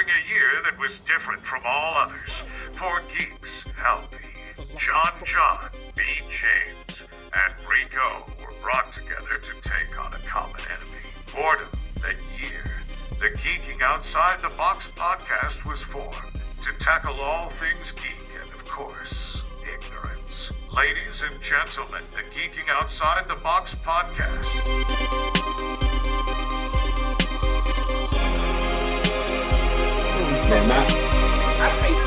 during a year that was different from all others. Four geeks, LB, John John, B. James, and Rico were brought together to take on a common enemy. Boredom. That year, the Geeking Outside the Box podcast was formed to tackle all things geek and, of course, ignorance. Ladies and gentlemen, the Geeking Outside the Box podcast. Man, not, I hate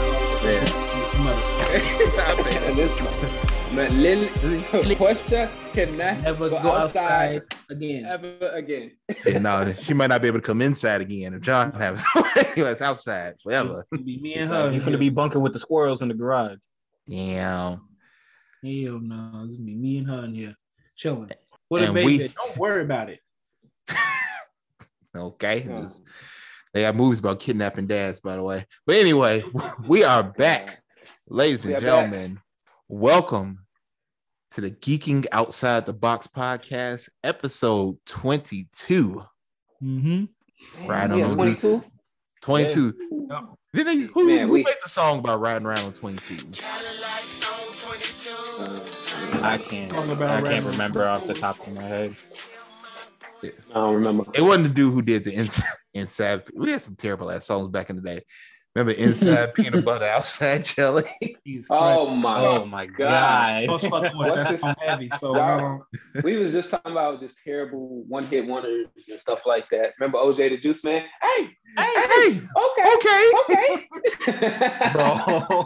this mother. Man, Lily Question cannot Never go, go outside, outside again. ever again. Yeah, no, she might not be able to come inside again if John has was outside forever. It'd be me and her. You're gonna be bunking with the squirrels in the garage. Yeah. Hell no, it's me, me and her in here chilling. What a And baby we- don't worry about it. Okay. Just- they got movies about kidnapping dads, by the way. But anyway, we are back, ladies and are back. gentlemen. Welcome to the Geeking Outside the Box podcast, episode 22. Mm-hmm. Right on yeah, the 22. 22. Didn't they, who, Man, who we- made the song about riding around on 22? I can't. I can't remember off the top of my head. I don't remember. It wasn't the dude who did the inside. inside we had some terrible ass songs back in the day. Remember inside peanut butter, outside jelly? Oh my Oh my God. god. Christ. I was fucking with What's this- heavy. So um, we was just talking about just terrible one hit wonders and stuff like that. Remember OJ the Juice Man? Hey, Hey, hey. okay, okay. okay. Bro.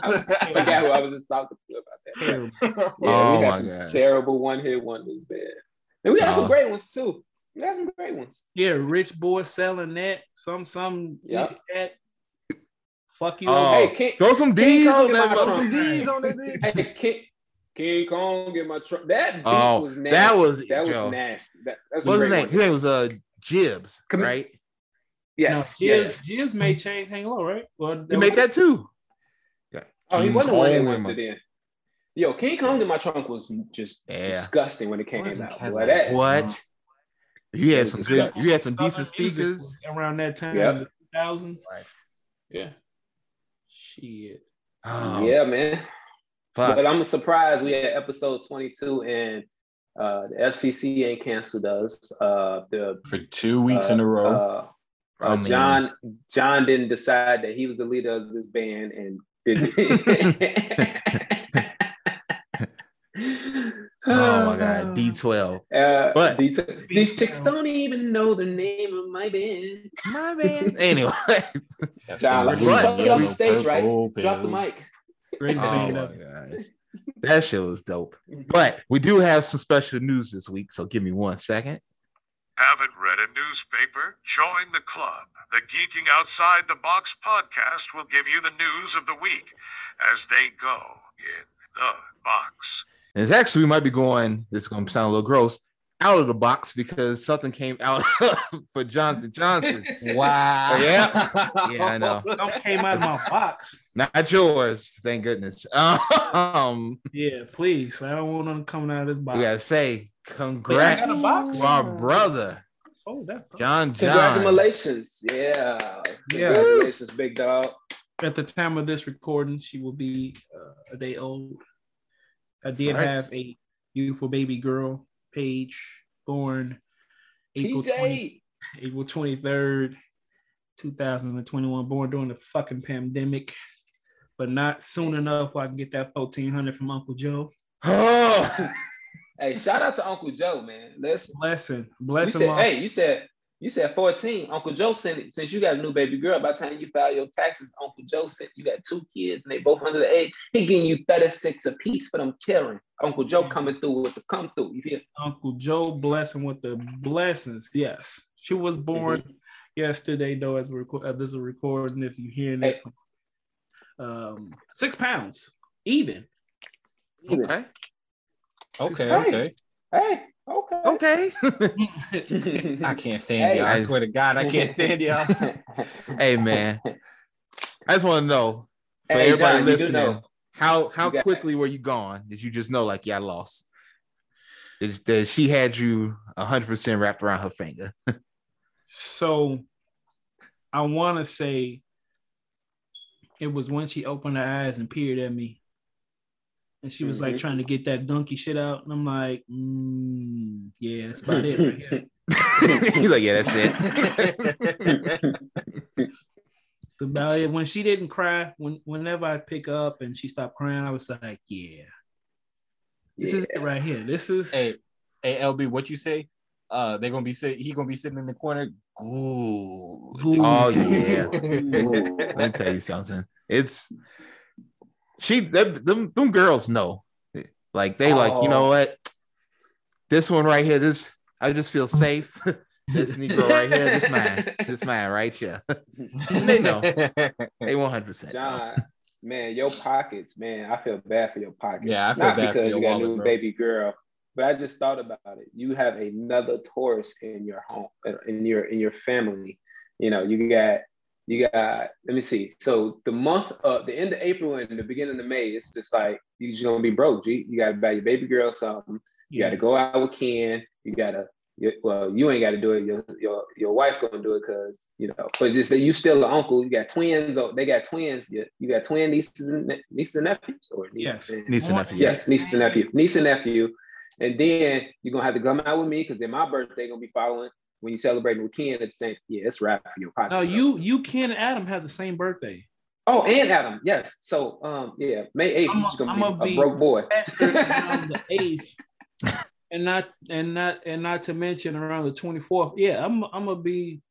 I forgot who I was just talking to about that. Yeah, Oh we got my some God. terrible one hit wonders, man. And we got some Oh. great ones too. We got some great ones. Yeah, rich boy selling that. Some some Yep. that. Fuck you. Oh, Hey, King- throw some King D's Kong on that. my mother- trunk. D's on that bitch. Hey, King, King Kong get my truck. That beat Oh, was nasty. that was- that was Joe. nasty. That, that's a What's his name? one. His name was uh Jibbs, Come- right? Yes, Now, yes. Jibbs, Jibbs made Chain Hang Low, right? Well, He made that too. Yeah. Oh, he wasn't one hit Kong wonder in my- then. Yo, King Kong in my trunk was just Yeah. disgusting when it came Wasn't out. Like- that, What? You had some good. disgusting. You had some Southern decent speakers. around that time, Yep. in the 2000s. Right. Yeah. Shit. Oh, yeah, man. fuck. But I'm surprised we had episode 22 and uh, the FCC ain't canceled us. Uh, the For two weeks in a row. Uh, I uh, mean- John John didn't decide that he was the leader of this band and did. Oh my god, D12. Uh, But- these, these chicks don't even know the name of my band. My man. Anyway. John, like, But- fuck it on the stage, right? purple Drop the mic. Great Oh my up. gosh. That shit was dope. But we do have some special news this week, so give me one second. Haven't read a newspaper? Join the club. The Geeking Outside the Box podcast will give you the news of the week as they go in the box. And it's actually we might be going, this is gonna sound a little gross, out of the box because something came out for Johnson Johnson. Wow. Yeah. Yeah, I know. Something came out of my box. Not yours, thank goodness. Um Yeah, please. I don't want them coming out of this box. we gotta say congrats got a box? to our brother, Oh, that John John. Congratulations. Yeah. Yeah. Congratulations, big dog. at the time of this recording, she will be uh, a day old. I did Nice. have a beautiful baby girl, Paige, born April 20, April 23rd, 2021, born during the fucking pandemic, but not soon enough where I can get that 1400 from Uncle Joe. Hey, shout out to Uncle Joe, man. Listen. Blessing, You blessing. said, hey, you said you said 14. Uncle Joe sent it since you got a new baby girl. By the time you file your taxes, Uncle Joe sent you got two kids and they both under the age. He getting you 36 apiece for them children. Uncle Joe coming through with the come through. You feel? Uncle Joe blessing with the blessings. Yes, she was born Mm-hmm. yesterday, though. As we record, uh, this is a recording. If you're hearing this, um, six pounds even. okay. Okay, Hey. okay. Hey, okay. Okay. I can't stand Hey. y'all. I swear to God, I can't stand y'all. hey man. I just want to know for Hey, everybody John, listening, know. how how You got- quickly were you gone? Did you just know like yeah, I lost? Did, did she had you hundred percent wrapped around her finger? So, I want to say It was when she opened her eyes and peered at me. And she was like Mhm. trying to get that gunky shit out. And I'm like, mm, yeah, that's about it right here. He's like, yeah, that's it. About it. When she didn't cry, when whenever I pick up and she stopped crying, I was like, yeah, this is it right here. This is hey, hey, LB, what you say? Uh, they're gonna be sitting. He gonna be sitting in the corner. Ooh. Ooh. Oh yeah. Ooh. Let me tell you something. It's she them, them them girls know. Like they like, you know Oh. what? This one right here, this I just feel safe. this Negro right here, this man, this man right here. they know. They 100 percent John, man, your pockets, man. I feel bad for your pockets. Yeah, I feel Not bad for because your you got a new bro. baby girl, but I just thought about it. You have another Taurus in your home, in your in your family. You know, you got you got. Let me see. So the month, of the end of April and the beginning of May, it's just like you're just gonna be broke. G. You got to buy your baby girl something. You got to go out with Ken. You got to. Well, you ain't got to do it. Your your your wife gonna do it because you know. But just that you still an uncle. You got twins. Oh, they got twins. You, you got twin nieces and ne- nieces and nephews, or Yes. and- Niece and nephew. yes, niece and nephew, niece and nephew. And then you're gonna have to come out with me because then my birthday gonna be following when you celebrating with Ken at the same. Yeah, it's rap for your pocket. No, you you Ken and Adam have the same birthday. Oh, and Adam. Yes. So um, yeah, May 8th, I'm a- he's gonna I'm be gonna a be- broke boy. Around the eighth, and not and not and not to mention around the twenty fourth. Yeah, I'm I'm gonna be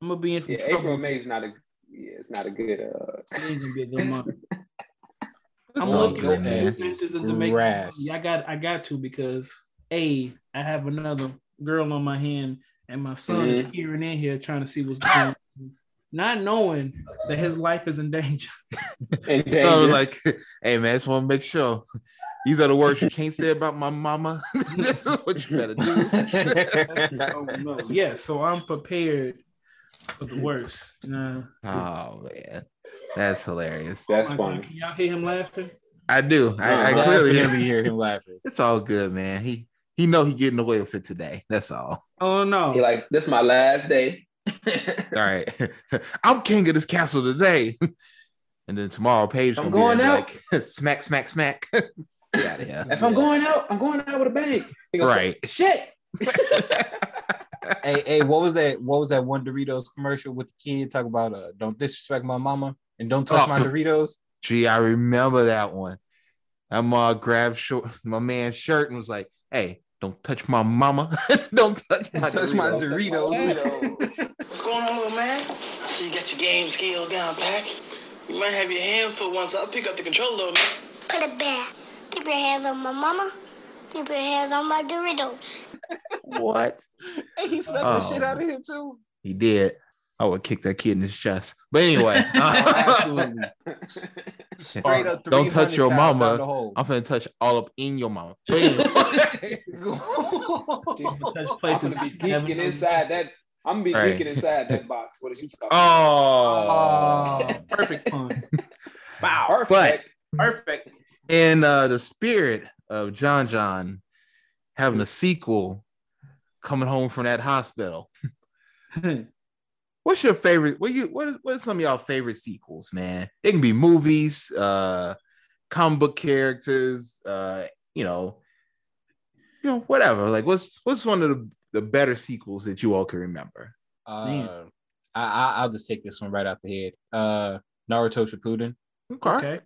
I'm gonna be in some Yeah, trouble. April May is not a yeah, it's not a good uh it ain't gonna be a good month. I'm all looking good, at man. expenses into making Grass. I got I got to because a I have another girl on my hand and my son is Mhm. peering in here trying to see what's going on. Not knowing that his life is in danger. in So danger. like, hey man, I just want to make sure these are the words you can't say about my mama. This is what you better do. oh no. Yeah, so I'm prepared for the worst. Nah. oh man, that's hilarious. That's Oh funny. Can y'all hear him laughing? I do. I, I clearly hear him laughing. It's all good, man. He he know he getting away with it today. That's all. Oh no. He like, this is my last day. All right. I'm king of this castle today. And then tomorrow, Paige I'm gonna be going there, out. like smack, smack, smack. Get out of here. If I'm Yeah. going out, I'm going out with a bang. He say, Right. Shit. hey, hey, what was that? What was that one Doritos commercial with the kid talk about? Uh, don't disrespect my mama and don't touch Oh. my Doritos. Gee, I remember that one. That ma grabbed short, my man's shirt and was like, "Hey, don't touch my mama. don't touch my touch my Doritos." Doritos. What's going on, little man? I see you got your game skills down pack. You might have your hands full once I'll pick up the controller, man. Put it back. Keep your hands on my mama. Keep your hands on my Doritos. What? hey, he smacked Oh. the shit out of him too. He did. I would kick that kid in his chest. But anyway, Oh. Straight up. Don't touch your style mama. down the hole. I'm finna touch all up in your mama. But anyway. Touch I'm gonna be you never geeking inside that. I'm gonna be Right. geeking inside that box. What What is you talking oh. Oh, perfect pun. about? Wow. Perfect. Perfect. in uh, the spirit of John John having a sequel coming home from that hospital. What's your favorite? What you what is what are some of y'all favorite sequels, man? It can be movies, uh, comic book characters, uh, you know, you know, whatever. Like, what's what's one of the, the better sequels that you all can remember? Uh, I, I I'll just take this one right out the head. Uh, Naruto Shippuden. Okay, Okay.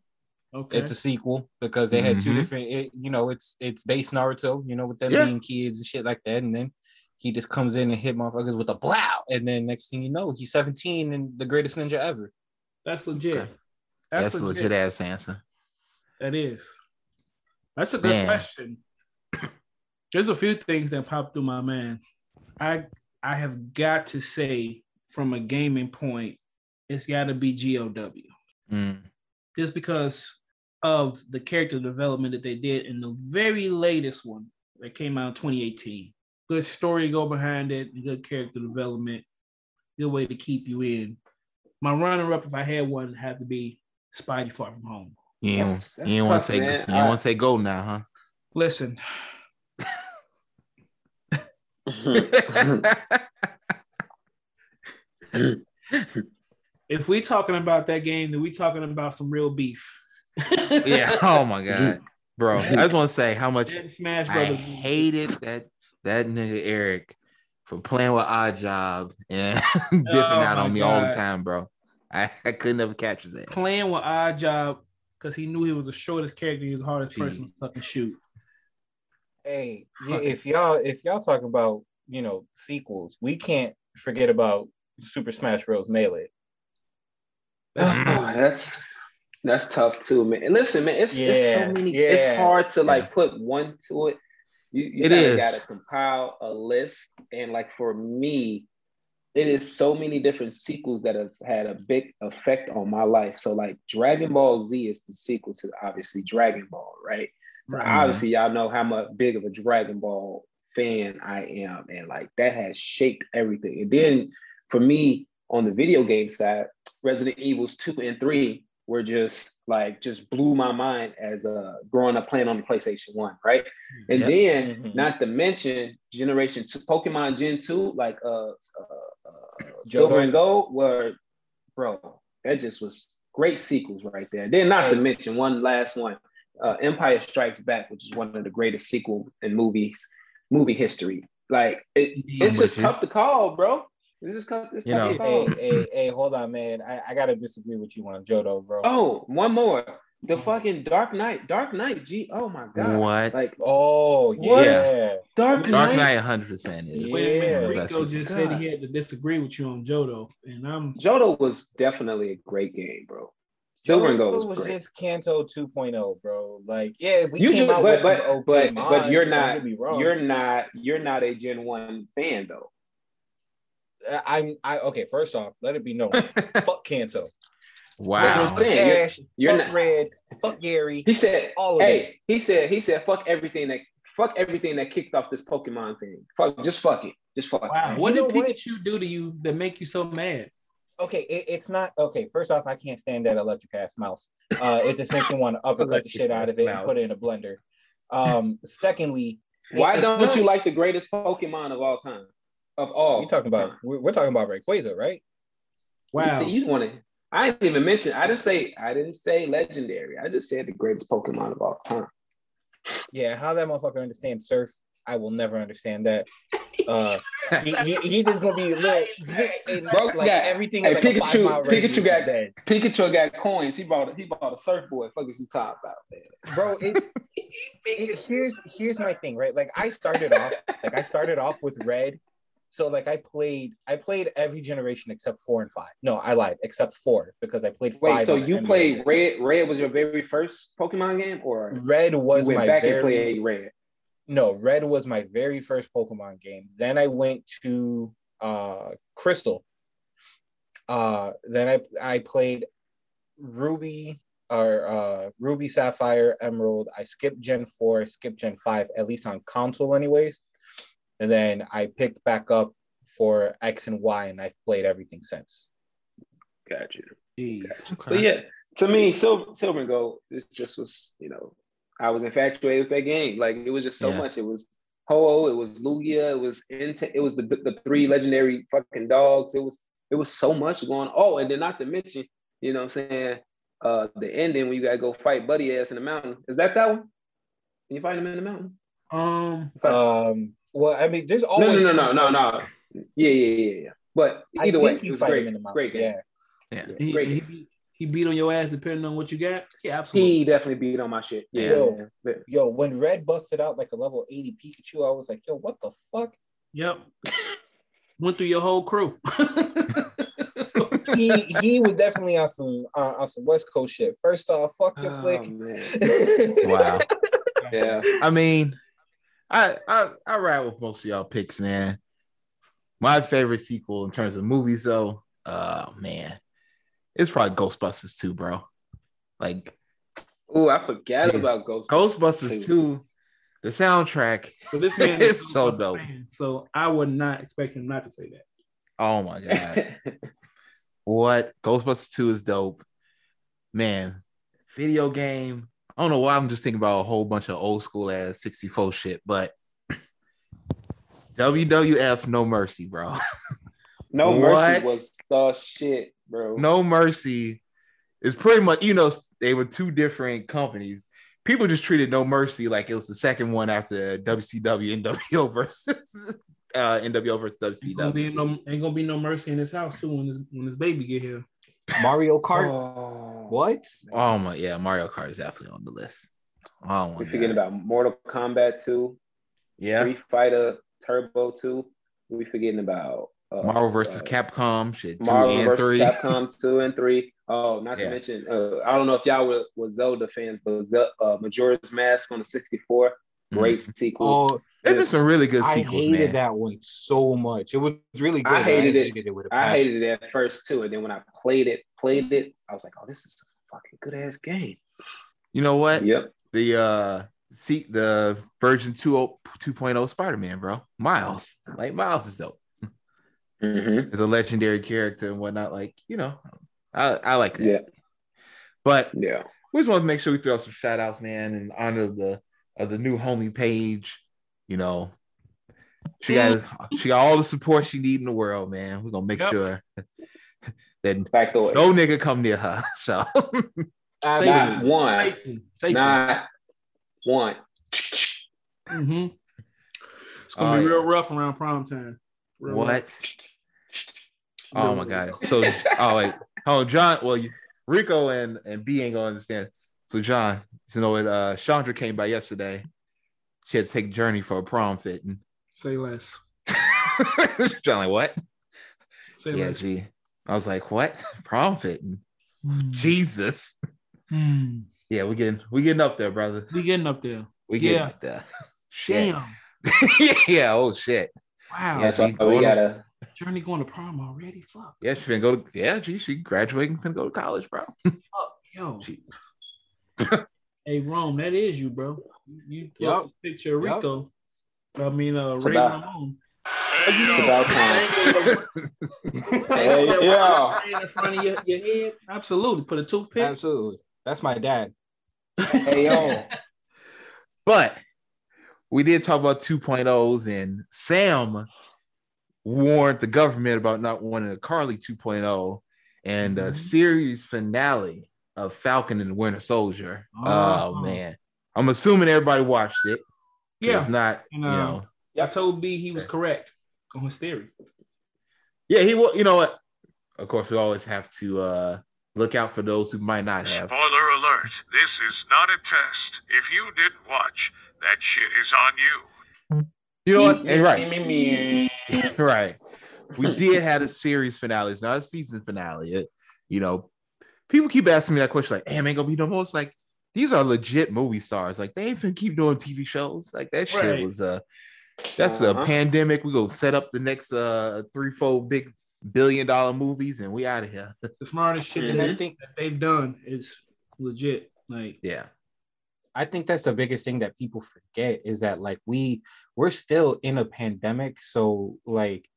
Okay. It's a sequel because they had two Mhm. different. It, you know, it's it's based Naruto. You know, with them Yeah. being kids and shit like that, and then he just comes in and hit motherfuckers with a blow, and then next thing you know, he's 17 and the greatest ninja ever. That's legit. Okay. That's, that's, a legit. legit ass answer. That is. That's a good Man. question. There's a few things that popped through my mind. I I have got to say, from a gaming point, it's got to be GOW. Mm. Just because of the character development that they did in the very latest one that came out in 2018. Good story go behind it, good character development, good way to keep you in. My runner up, if I had one, had to be Spidey Far From Home. You ain't, That's- you that's ain't want to say man. you ain't I- want to say go now, huh? Listen, if we talking about that game, then we talking about some real beef. Yeah. Oh my god, bro. I just want to say how much That Smash I hated that that nigga Eric for playing with Odd Job and oh dipping out on me all the time, bro. I, I could never catch his ass. playing with Odd Job because he knew he was the shortest character. He was the hardest Gee. person to fucking shoot. Hey, yeah, if y'all if y'all talk about you know sequels, we can't forget about Super Smash Bros. Melee. That's Oh, that's that's tough too, man. And listen, man, it's, it's so many. yeah. It's hard to like Yeah. put one to it. You, you It gotta compile a list, and like for me, it is so many different sequels that have had a big effect on my life. So like Dragon Ball Z is the sequel to obviously Dragon Ball, right? Right. Mm-hmm. Obviously, y'all know how much big of a Dragon Ball fan I am, and like that has shaped everything. And then for me on the video game side, Resident Evils two and three were just like just blew my mind as uh growing up playing on the PlayStation One, right? And Yep. then Mhm. not to mention Generation Two, Pokemon Gen two, like uh, uh, uh Silver and Gold, were bro, that just was great sequels right there. Then not to mention one last one, uh, Empire Strikes Back, which is one of the greatest sequel in movies, movie history. Like it, it's just tough to call, bro. It's just tough, it's You know. Hey, hey, hey, hold on, man. I, I gotta disagree with you on Johto, bro. Oh, one more. The mm. fucking Dark Knight. Dark Knight, G. Oh my god. What? Like Oh, yeah. Dark, Dark Knight. Dark Knight 100 percent is. Wait a minute, Yeah. Rico just God. said he had to disagree with you on Johto, and I'm Johto was definitely a great game, bro. Silver and Gold Johto was, was great. just Kanto 2.0, bro. Like, yeah, we you came just, out but with but okay but, mods, but you're don't not get me wrong. you're not you're not a Gen One fan though. Uh, I'm I okay, first off, let it be known. fuck Kanto. That's what I'm wow. saying. You're- Ash, you're fuck not- Red, fuck Gary. He said, All of them. "Hey, he said he said fuck everything that fuck everything that kicked off this Pokemon thing. Fuck, just fuck it, just fuck wow. it." What You did know what? Pikachu do to you that make you so mad? Okay, it, it's not okay. First off, I can't stand that electric ass mouse. Uh, it's just makes want to uppercut the shit out of it and put it in a blender. Um, secondly, Why it's don't not- you like the greatest Pokemon of all time? Of all, You talking about? time? We're, we're talking about Rayquaza, right? Wow. You see, you want to. I didn't even mention. I didn't say. I didn't say legendary. I just said the greatest Pokemon of all time. Yeah, how that motherfucker understands surf, I will never understand that. Uh, he, he, he just gonna be a little and Bro, like got- everything. hey, in like Pikachu- Pikachu got- that. Pikachu got coins. He bought. A, he bought a surfboard. Fuck is you talking about, man? bro. It's it, here's here's my thing, right? Like I started off, like I started off with red, so like I played I played every generation except four and five. No, I lied, except four because I played five. Wait, so you played Red? Red was your very first Pokemon game, or Red was my very played Red? no red was my very first pokemon game then i went to uh crystal uh then i i played ruby or uh ruby sapphire emerald i skipped gen 4 skipped gen 5 at least on console anyways and then i picked back up for x and y and i've played everything since Got you. Jeez. So yeah, to me, Silver, Silver and Gold, it just was, you know, I was infatuated with that game. Like it was just so Yeah. much. It was Ho, it was Lugia, it was Inte- it was the, the three legendary fucking dogs. It was it was so much going. Oh, and then not to mention, you know, what I'm saying uh the ending when you gotta go fight Buddy ass in the mountain. Is that that one? Can you fight him in the mountain? Um, um well i mean there's always no, no, no, no, no. Yeah, yeah, yeah, yeah. But I either way, think it was great. him in the. Great game. yeah Yeah. he, Great he, game. beat- he beat on your ass depending on what you got. Yeah, absolutely. He definitely beat on my shit. Yeah. Yo. yeah. yo when red busted out like a level 80 pikachu i was like yo what the fuck Yep. Went through your whole crew. he he was definitely on some uh, on some West Coast shit. First off, fuck your Oh, flick. man. Wow. Yeah. I mean, I I I ride with most of y'all picks, man. My favorite sequel in terms of movies, though, uh, man, it's probably Ghostbusters 2, bro. Like oh, I forgot Yeah. about Ghostbusters. Ghostbusters 2, the soundtrack. so this man is so dope. fan, so I would not expect him not to say that. Oh my god. what? Ghostbusters 2 is dope. Man, video game. I don't know why I'm just thinking about a whole bunch of old school ass 64 shit, but WWF No Mercy, bro. no Mercy was the shit. bro. No Mercy is pretty much, you know, they were two different companies. People just treated No Mercy like it was the second one after WCW NWO versus uh NWO versus Ain't gonna, be WCW. no, ain't gonna be no mercy in this house too when his when his baby get here. Mario Kart. Oh, What? Oh my yeah, Mario Kart is definitely on the list. Oh my We forgetting about Mortal Kombat 2, Yeah. Street Fighter Turbo 2. We're forgetting about uh, Marvel versus uh, Capcom, shit, two Marvel and versus three. Capcom 2 and 3. Oh, not Yeah. to mention, uh, I don't know if y'all were, were Zelda fans, but Ze- uh, Majora's Mask on the 64. Great sequel. Oh, There's been some really good sequels, I sequels, hated man. that one so much. It was really good. I hated it. with a I hated it at first too, and then when I played it, played it, I was like, "Oh, this is a fucking good ass game." You know what? Yep. The uh see the version 2.0 2.0 Spider-Man, bro. Miles. Like Miles is dope. Mm-hmm. Is a legendary character and whatnot. Like, you know, I, I like that. Yeah. But Yeah. we just want to make sure we throw some shout outs, man, in honor of the of the new homie Paige. You know, she got she got all the support she need in the world, man. We're gonna make Yep. sure that Factoid. no nigga come near her. So Absolutely. Not one. Safely. Safely. Not one. hmm It's gonna Oh, be real rough around prime time. Real what? rough. Oh my god. So oh wait. Oh John. Well, you, Rico and and B ain't gonna understand. So John, you know what? Uh, Chandra came by yesterday. She had to take Journey for a prom fitting. Say less. John, like what? Say Yeah, less. G. I was like, what? Prom fitting? Mm. Jesus. Mm. Yeah, we getting we getting up there, brother. We getting up there. We getting Yeah. up there. Shit. Damn. yeah. Oh shit. Wow. Yeah, That's why we going- gotta. Journey going to prom already. Fuck. Yeah, she finna go to. Yeah, G. She graduating, finna go to college, bro. Fuck. Yo. She, Hey, Rome, that is you, bro. You put Yup. this picture of Yup. Rico. I mean, uh, It's Ray Ramon. It's about time. Hey, yeah. In front of your, your head. Absolutely. Put a toothpick. Absolutely. That's my dad. Hey yo. but we did talk about 2.0s, and Sam warned the government about not wanting a Karli 2.0 and a Mhm. series finale of Falcon and the Winter Soldier. Oh. Oh man, I'm assuming everybody watched it. Yeah. If not, And, you uh, know, I told B he was correct on his theory. yeah, he will. You know what? Of course, we always have to uh look out for those who might not have. Spoiler alert, this is not a test. If you didn't watch, that shit is on you. You know what? And right. right. We did have a series finale. It's not a season finale. It, you know, people keep asking me that question, like, "Damn, ain't gonna be no more." It's like these are legit movie stars. Like they ain't finna keep doing TV shows. Like that shit Right. was uh that's Uh-huh. a pandemic. We gonna set up the next uh three, four big billion dollar movies, and we out of here. The smartest shit And I that, think that they've done is legit. Like, yeah. I think that's the biggest thing that people forget is that like we we're still in a pandemic. So like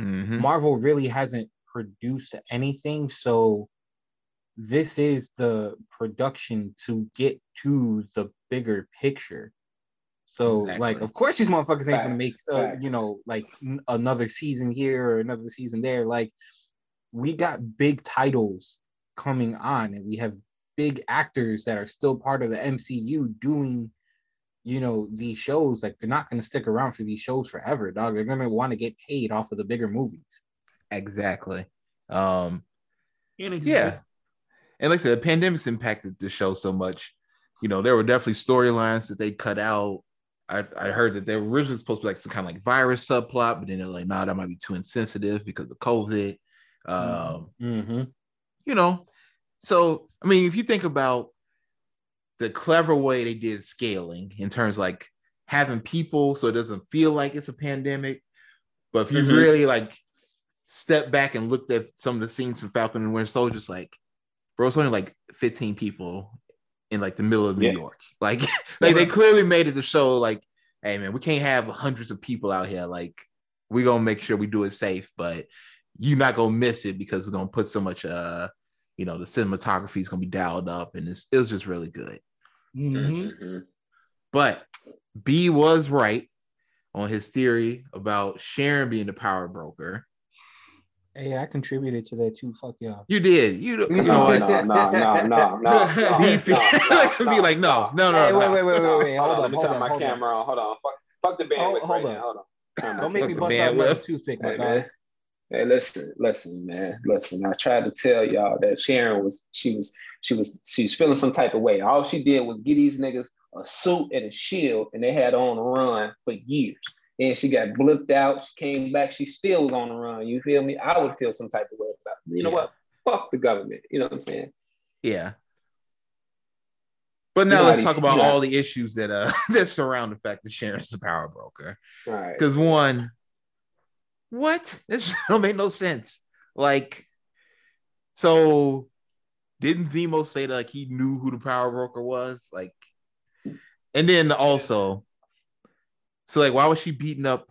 Mhm. Marvel really hasn't produced anything. So this is the production to get to the bigger picture. So like, of course, these motherfuckers ain't gonna make uh, you know like n- another season here or another season there. Like we got big titles coming on, and we have big actors that are still part of the MCU doing you know these shows like they're not going to stick around for these shows forever dog they're going to want to get paid off of the bigger movies Exactly. Um, and it's yeah. And like I said, the pandemic's impacted the show so much. You know, there were definitely storylines that they cut out. I, I heard that they were originally supposed to be like some kind of like virus subplot, but then they're like, nah, that might be too insensitive because of COVID. Um, mm-hmm. you know, so I mean, if you think about the clever way they did scaling in terms of like having people so it doesn't feel like it's a pandemic, but if you Mhm. really like step back and looked at some of the scenes from Falcon and Winter Soldier, it's like, bro, it's only like 15 people in like the middle of New Yeah. York. Like, like they clearly made it to show like, hey man, we can't have hundreds of people out here. Like, we're gonna make sure we do it safe, but you're not gonna miss it because we're gonna put so much uh you know the cinematography is gonna be dialed up and it's, it was just really good Mhm. Mhm. but b was right on his theory about sharon being the power broker Hey, I contributed to that too. Fuck y'all. You did. You, you know No, what? no, no, no, no, no, no. Be fe- no, be like, no, no, no. Hey, no. wait, wait, wait, wait, wait. Hold Hold on, let on, me turn my hold on. camera on. Hold on. Fuck, fuck the bandwidth Hold- hold right on. Hold on. Turn my Don't make me bust out band another toothpick, my Hey, dog. man. Hey, listen, listen, man, listen. I tried to tell y'all that Sharon was, she was, she was, she's feeling some type of way. All she did was get these niggas a suit and a shield, and they had on the run for years. And she got blipped out. She came back. She still was on the run. You feel me? I would feel some type of way about. It. You know Yeah. what? Fuck the government. You know what I'm saying? Yeah. But now You know let's talk about know- all the issues that uh that surround the fact that Sharon's a power broker. Right. Because one, what? This don't make no sense. Like, so didn't Zemo say that like he knew who the power broker was? Like, and then also, so like, why was she beating up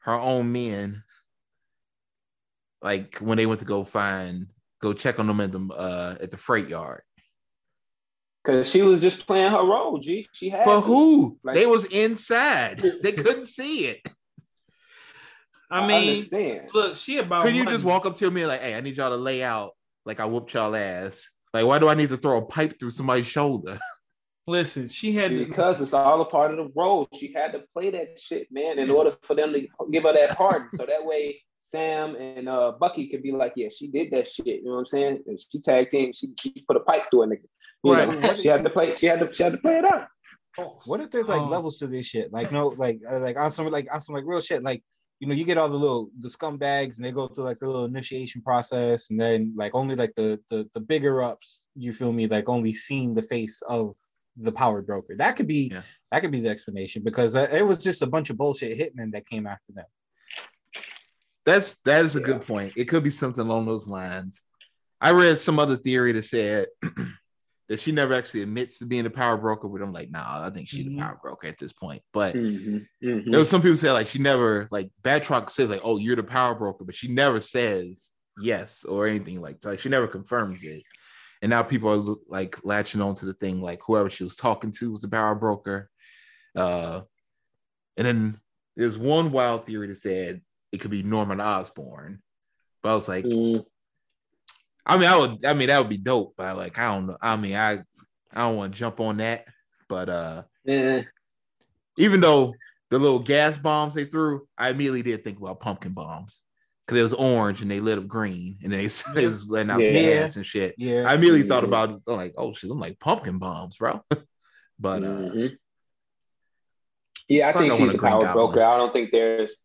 her own men? Like when they went to go find, go check on them at the uh at the freight yard. Because she was just playing her role. G. She had For to. who? Like- they was inside. They couldn't see it. I mean, understand. look, she about. Could you money. just walk up to me like, hey, I need y'all to lay out like I whooped y'all ass? Like, why do I need to throw a pipe through somebody's shoulder? Listen, she had to because it's all a part of the role. She had to play that shit, man, in order for them to give her that pardon. so that way Sam and uh, Bucky could be like, yeah, she did that shit. You know what I'm saying? And she tagged in, she, she put a pipe through a nigga. You Right. know, she had to play, she had to she had to play it out. What if there's like Um, levels to this shit? Like no, like uh, like on some like on some like real shit. Like you know, you get all the little the scumbags and they go through like the little initiation process, and then like only like the the the bigger ups, you feel me? Like only seeing the face of the power broker. That could be Yeah. that could be the explanation because uh, it was just a bunch of bullshit hitmen that came after them. That's that is a Yeah. good point. It could be something along those lines. I read some other theory that said that she never actually admits to being the power broker, but I'm like, nah, I think she's Mhm. the power broker at this point. But Mm-hmm. there was some people say like she never like Batroc says like, oh, you're the power broker, but she never says yes or anything like like she never confirms it. And now people are like latching on to the thing like whoever she was talking to was a power broker. Uh, and then there's one wild theory that said it could be Norman Osborn, but I was like, Mm-hmm. I mean, I would, I mean, that would be dope, but like, I don't know. I mean, I, I don't want to jump on that, but uh, Yeah. even though the little gas bombs they threw, I immediately did think about pumpkin bombs because it was orange and they lit up green and they, they was letting out Yeah. gas and shit. Yeah, I immediately thought Mhm. about it, like, oh shit, I'm like pumpkin bombs, bro. but uh, Mhm. yeah, I Fuck, think I she's the power Goblin. broker. I don't think there's,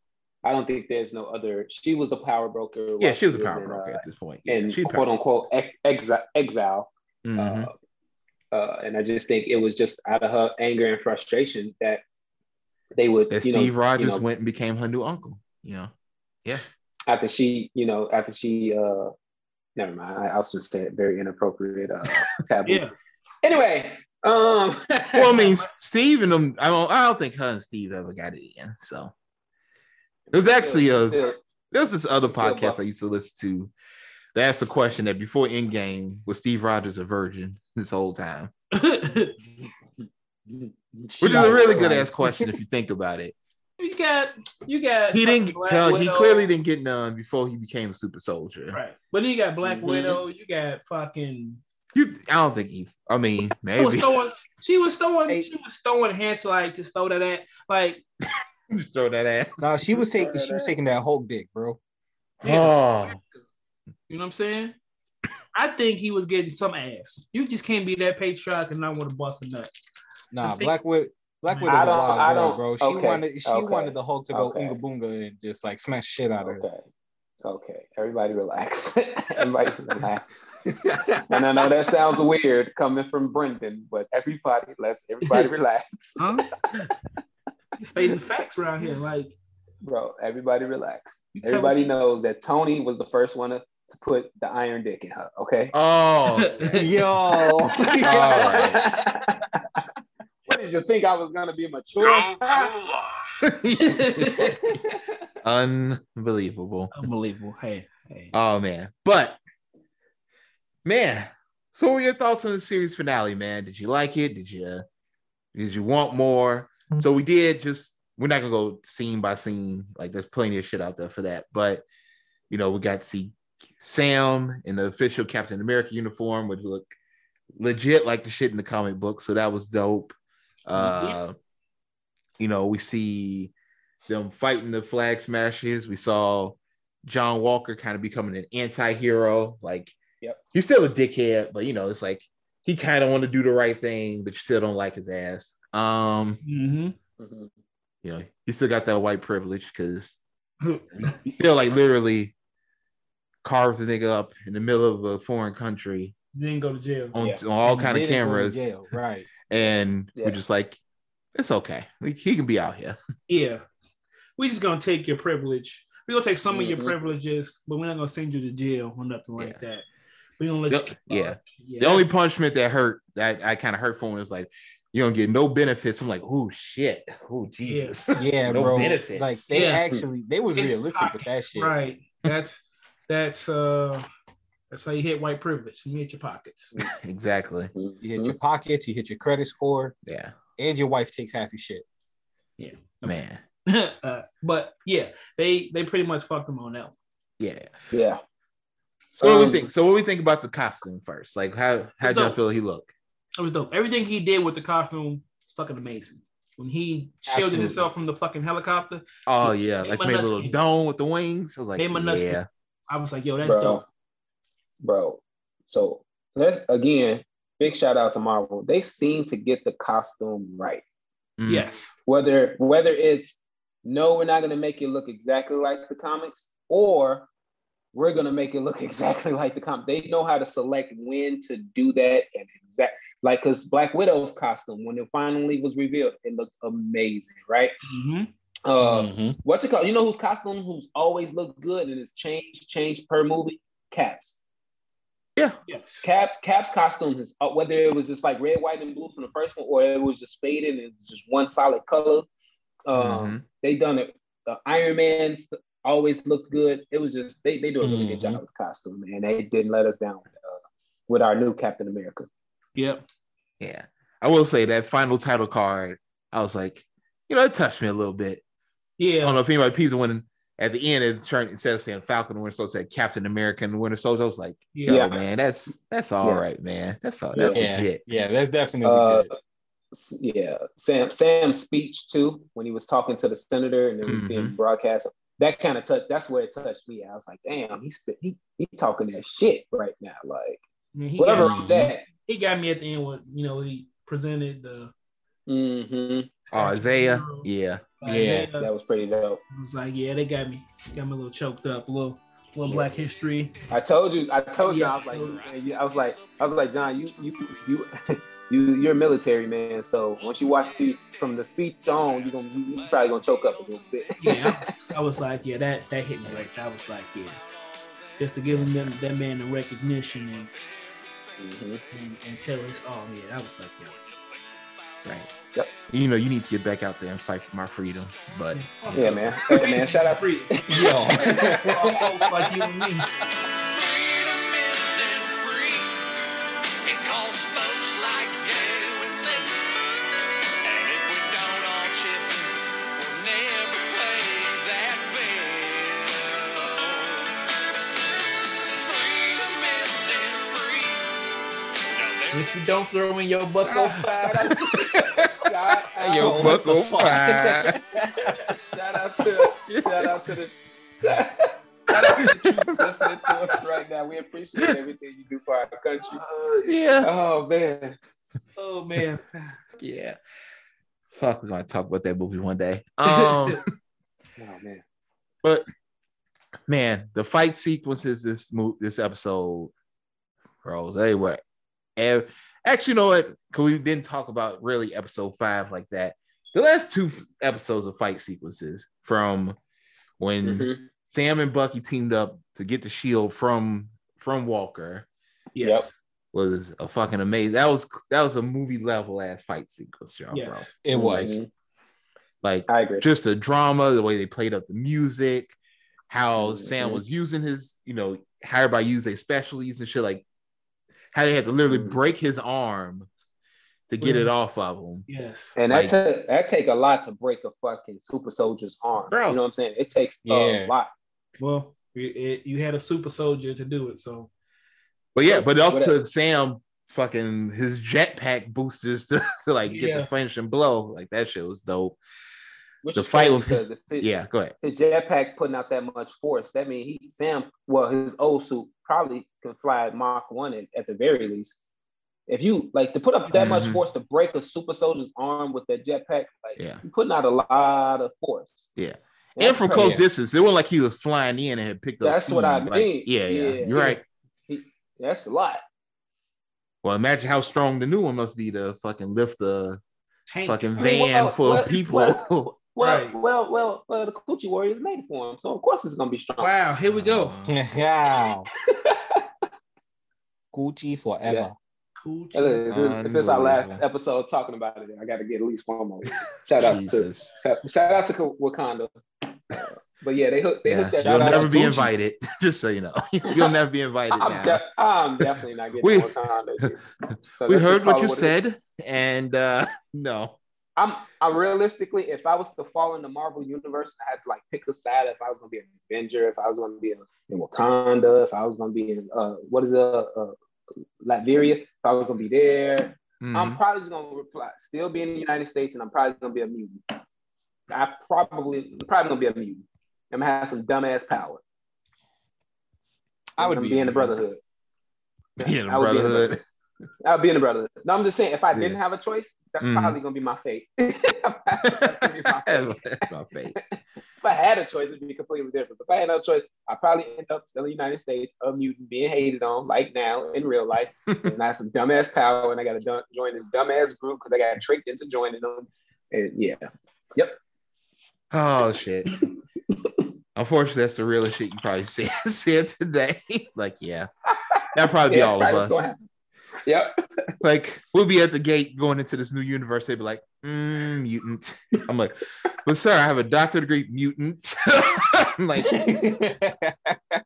I don't think there's no other. She was the power broker. yeah, she was a was power in, broker uh, at this point. Yeah, in she's quote unquote ex- exile. exile. Mhm. Uh, uh, and I just think it was just out of her anger and frustration that they would, that you know, Steve you Rogers know, went and became her new uncle. You know, yeah. After she, you know, after she, uh, never mind. I, I was going to say it very inappropriate. Uh, taboo. Yeah. Anyway, um, Well, I mean, Steve and them. I don't. I don't think her and Steve ever got it in. So was actually a. There's this other podcast. I used to listen to. They asked the question that before Endgame was Steve Rogers a virgin this whole time, which is a really good ass question if you think about it. You got, you got. He didn't. Uh, he clearly didn't get none before he became a super soldier. Right, but then you got Black Mhm. Widow. You got fucking. You, I don't think he. I mean, maybe She was throwing. She was throwing. Hey. She was throwing hands like to throw that at like. just throw that ass. No, she was taking she was taking that whole dick, bro. Yeah. Oh, You know what I'm saying? I think he was getting some ass. You just can't be that patriotic and not want to bust a nut. Nah, think- Black Widow. Black I Widow's a don't- wild I girl, bro. She okay, wanted she okay, wanted the Hulk to go okay. oonga boonga and just like smash shit out of her. Okay. Okay. Everybody relax. everybody relax. And I know that sounds weird coming from Brendan, but everybody, let's everybody relax. Huh? Just stating facts around here. Like Bro, everybody relax. Everybody me- knows that Tony was the first one to, to put the iron dick in her, okay? oh, Yo, right. What did you think I was gonna be mature? Go cool off. unbelievable. unbelievable. Hey, hey. Oh man, but man, so what were your thoughts on the series finale, man? Did you like it? Did you did you want more? Hmm. So we did just we're not gonna go scene by scene, like there's plenty of shit out there for that, but you know, we got to see Sam in the official Captain America uniform, which look legit like the shit in the comic book. So that was dope. Uh, you know, we see them fighting the flag smashers. We saw John Walker kind of becoming an anti-hero. Like, Yep. he's still a dickhead, but you know, it's like he kind of want to do the right thing, but you still don't like his ass. Um, hmm Mhm. you know, he still got that white privilege because he still like literally carves the nigga up in the middle of a foreign country You didn't go to jail. on, Yeah. on all kind of didn't go to cameras, jail, Right. And Yeah. we're just like, it's okay. Like, he can be out here. Yeah. We just gonna take your privilege. We're gonna take some of your Mhm. privileges, but we're not gonna send you to jail or nothing like that. We're gonna let The- you yeah. yeah. The only punishment that hurt that I kind of hurt for him was like, you don't get no benefits. I'm like, oh shit, oh Jesus. Yeah, No bro. benefits. Like they Yeah. actually they was It's realistic with that shit. Right. That's that's uh that's how you hit white privilege. You hit your pockets. exactly. You hit Mhm. your pockets, you hit your credit score, Yeah, and your wife takes half your shit. Yeah. Man. uh, but yeah, they they pretty much fucked them on that. One. Yeah. Yeah. So what Um, we think? So what we think about the costume first? Like how how do y'all feel he look? It was dope. Everything he did with the costume is fucking amazing. When he shielded himself from the fucking helicopter, Oh yeah, like made a little dome with the wings. I was like, Hey, my nuts came. yeah, I was like, yo, that's bro, dope. Bro. So let's again, big shout out to Marvel. They seem to get the costume right. Mm. Yes. Whether whether it's no, we're not gonna make it look exactly like the comics, or we're gonna make it look exactly like the comic. They know how to select when to do that and exact like because Black Widow's costume, when it finally was revealed, it looked amazing, right? hmm Uh Mhm. what's it called? You know whose costume who's always looked good and it's changed, changed per movie? Caps. Yeah, Yes. Caps Caps costume is uh, whether it was just like red, white, and blue from the first one, or it was just faded and it's just one solid color. Um, Mhm. They done it. Uh, Iron Man's always looked good. It was just they they do a really good Mhm. job with costume, and they didn't let us down uh, with our new Captain America. Yep. yeah. I will say that final title card. I was like, you know, it touched me a little bit. Yeah. I don't know if anybody peeped when at the end it turned instead of saying Falcon and Winter Soldier, it said Captain America and Winter Soldier. I was like, yo, Yeah. man, that's that's all Yeah. right, man. That's all that's Yeah, legit. yeah, that's definitely Uh, good. yeah, Sam Sam's speech too when he was talking to the senator and it was being Mhm. broadcast. That kind of touched. That's where it touched me. I was like, damn, he's he he talking that shit right now. Like Yeah, he, whatever got, that. he got me at the end when you know he presented the hmm Oh, Isaiah, yeah. Yeah. That was pretty dope. I was like, yeah, they got me, got me a little choked up, a little, little Black History. I told you. I told you. I was like, so- man, you- I was like, I was like, John, you you you you you're a military man. So once you watch the from the speech on, you're gonna you, you probably gonna choke up a little bit. Yeah, I was, I was like, yeah, that that hit me right. there. I was like, yeah, just to give him them, that man the recognition and, Mhm. and and tell his, oh yeah, I was like, yeah. Right. Yep. You know, you need to get back out there and fight for my freedom. But Yeah, man. Hey, man, shout out. Free. Yo. All folks like you and me. You don't throw in your bucko five, Shout out, Yo, what the Buckle five. shout out to shout out to the shout out to the troops listening to us right now. We appreciate everything you do for our country. yeah. Oh man. oh man, Yeah. Fuck, we're gonna talk about that movie one day. Um, Oh man. but man, the fight sequences this move this episode, bro, they were ev- actually you know what? Cause we didn't talk about really episode five like that. The last two episodes of fight sequences from when Mhm. Sam and Bucky teamed up to get the shield from from Walker yes, was a fucking amazing. That was that was a movie level ass fight sequence, y'all, bro. yes, It was. Like I agree. just the drama, the way they played up the music, how Mhm. Sam was using his, you know, how everybody used their specialties and shit, like how they had to literally Mhm. break his arm to get it off of him. yes. And Like- that ta- that take a lot to break a fucking super soldier's arm. Bro. You know what I'm saying? It takes Yeah. a lot. Well, It- it- you had a super soldier to do it, so But yeah, but also What- Sam fucking his jetpack boosters to, to like get Yeah. the finishing blow. Like that shit was dope. Which The is fight crazy with- because if it- Yeah, go ahead. his jetpack putting out that much force, that means he Sam, well, his old suit probably can fly Mach one at, at the very least. If you like to put up that much Mhm. force to break a super soldier's arm with that jetpack, like Yeah. you're putting out a lot of force. Yeah. That's and from crazy. close distance, it wasn't like he was flying in and had picked up. That's what I speed. Like, mean. yeah, yeah, Yeah, you're yeah. right. That's a lot. Well, imagine how strong the new one must be to fucking lift the tank. fucking I mean, van well, full well, of people. well, Well, Right. well, well, well, the Coochie Warriors made it for him, so of course it's gonna be strong. Wow, here we go. yeah. Gucci forever. Cool. If if- if it's our last episode talking about it, I got to get at least one more. Shout out to Jesus. shout, shout out to Wakanda. But yeah, they hooked they Yeah, hooked that. Shout you'll never be Gucci. invited. Just so you know, you'll never be invited I'm, now. de- I'm definitely not getting We- Wakanda. So we heard what you it it is. said, and uh no. I'm, I'm realistically, if I was to fall in the Marvel universe, I had to like pick a side. If I was gonna be an Avenger, if I was gonna be in, in Wakanda, if I was gonna be in uh, what is it, uh, Latveria, if I was gonna be there, Mhm. I'm probably just gonna reply, still be in the United States, and I'm probably gonna be a mutant. I probably probably gonna be a mutant. I'm gonna have some dumbass power. I would be be in the Brotherhood. Yeah, the be in the brotherhood. I'll be in the Brotherhood. No, I'm just saying, if I Yeah. didn't have a choice, that's Mhm. probably gonna be my fate. that's gonna be my fate. My fate. if I had a choice, it'd be completely different. But if I had no choice, I'd probably end up still in the United States, a mutant, being hated on, like now in real life. and I have some dumbass power, and I got to do- join this dumbass group because I got tricked into joining them. And yeah, yep. Oh shit. Unfortunately, that's the realest shit you probably said, said today. like, yeah, that'd probably be Yeah, all probably of us. Happen. yep. Like, we'll be at the gate going into this new universe. They'd be like, mm, mutant. I'm like, but sir, I have a doctorate degree, mutant. I'm like,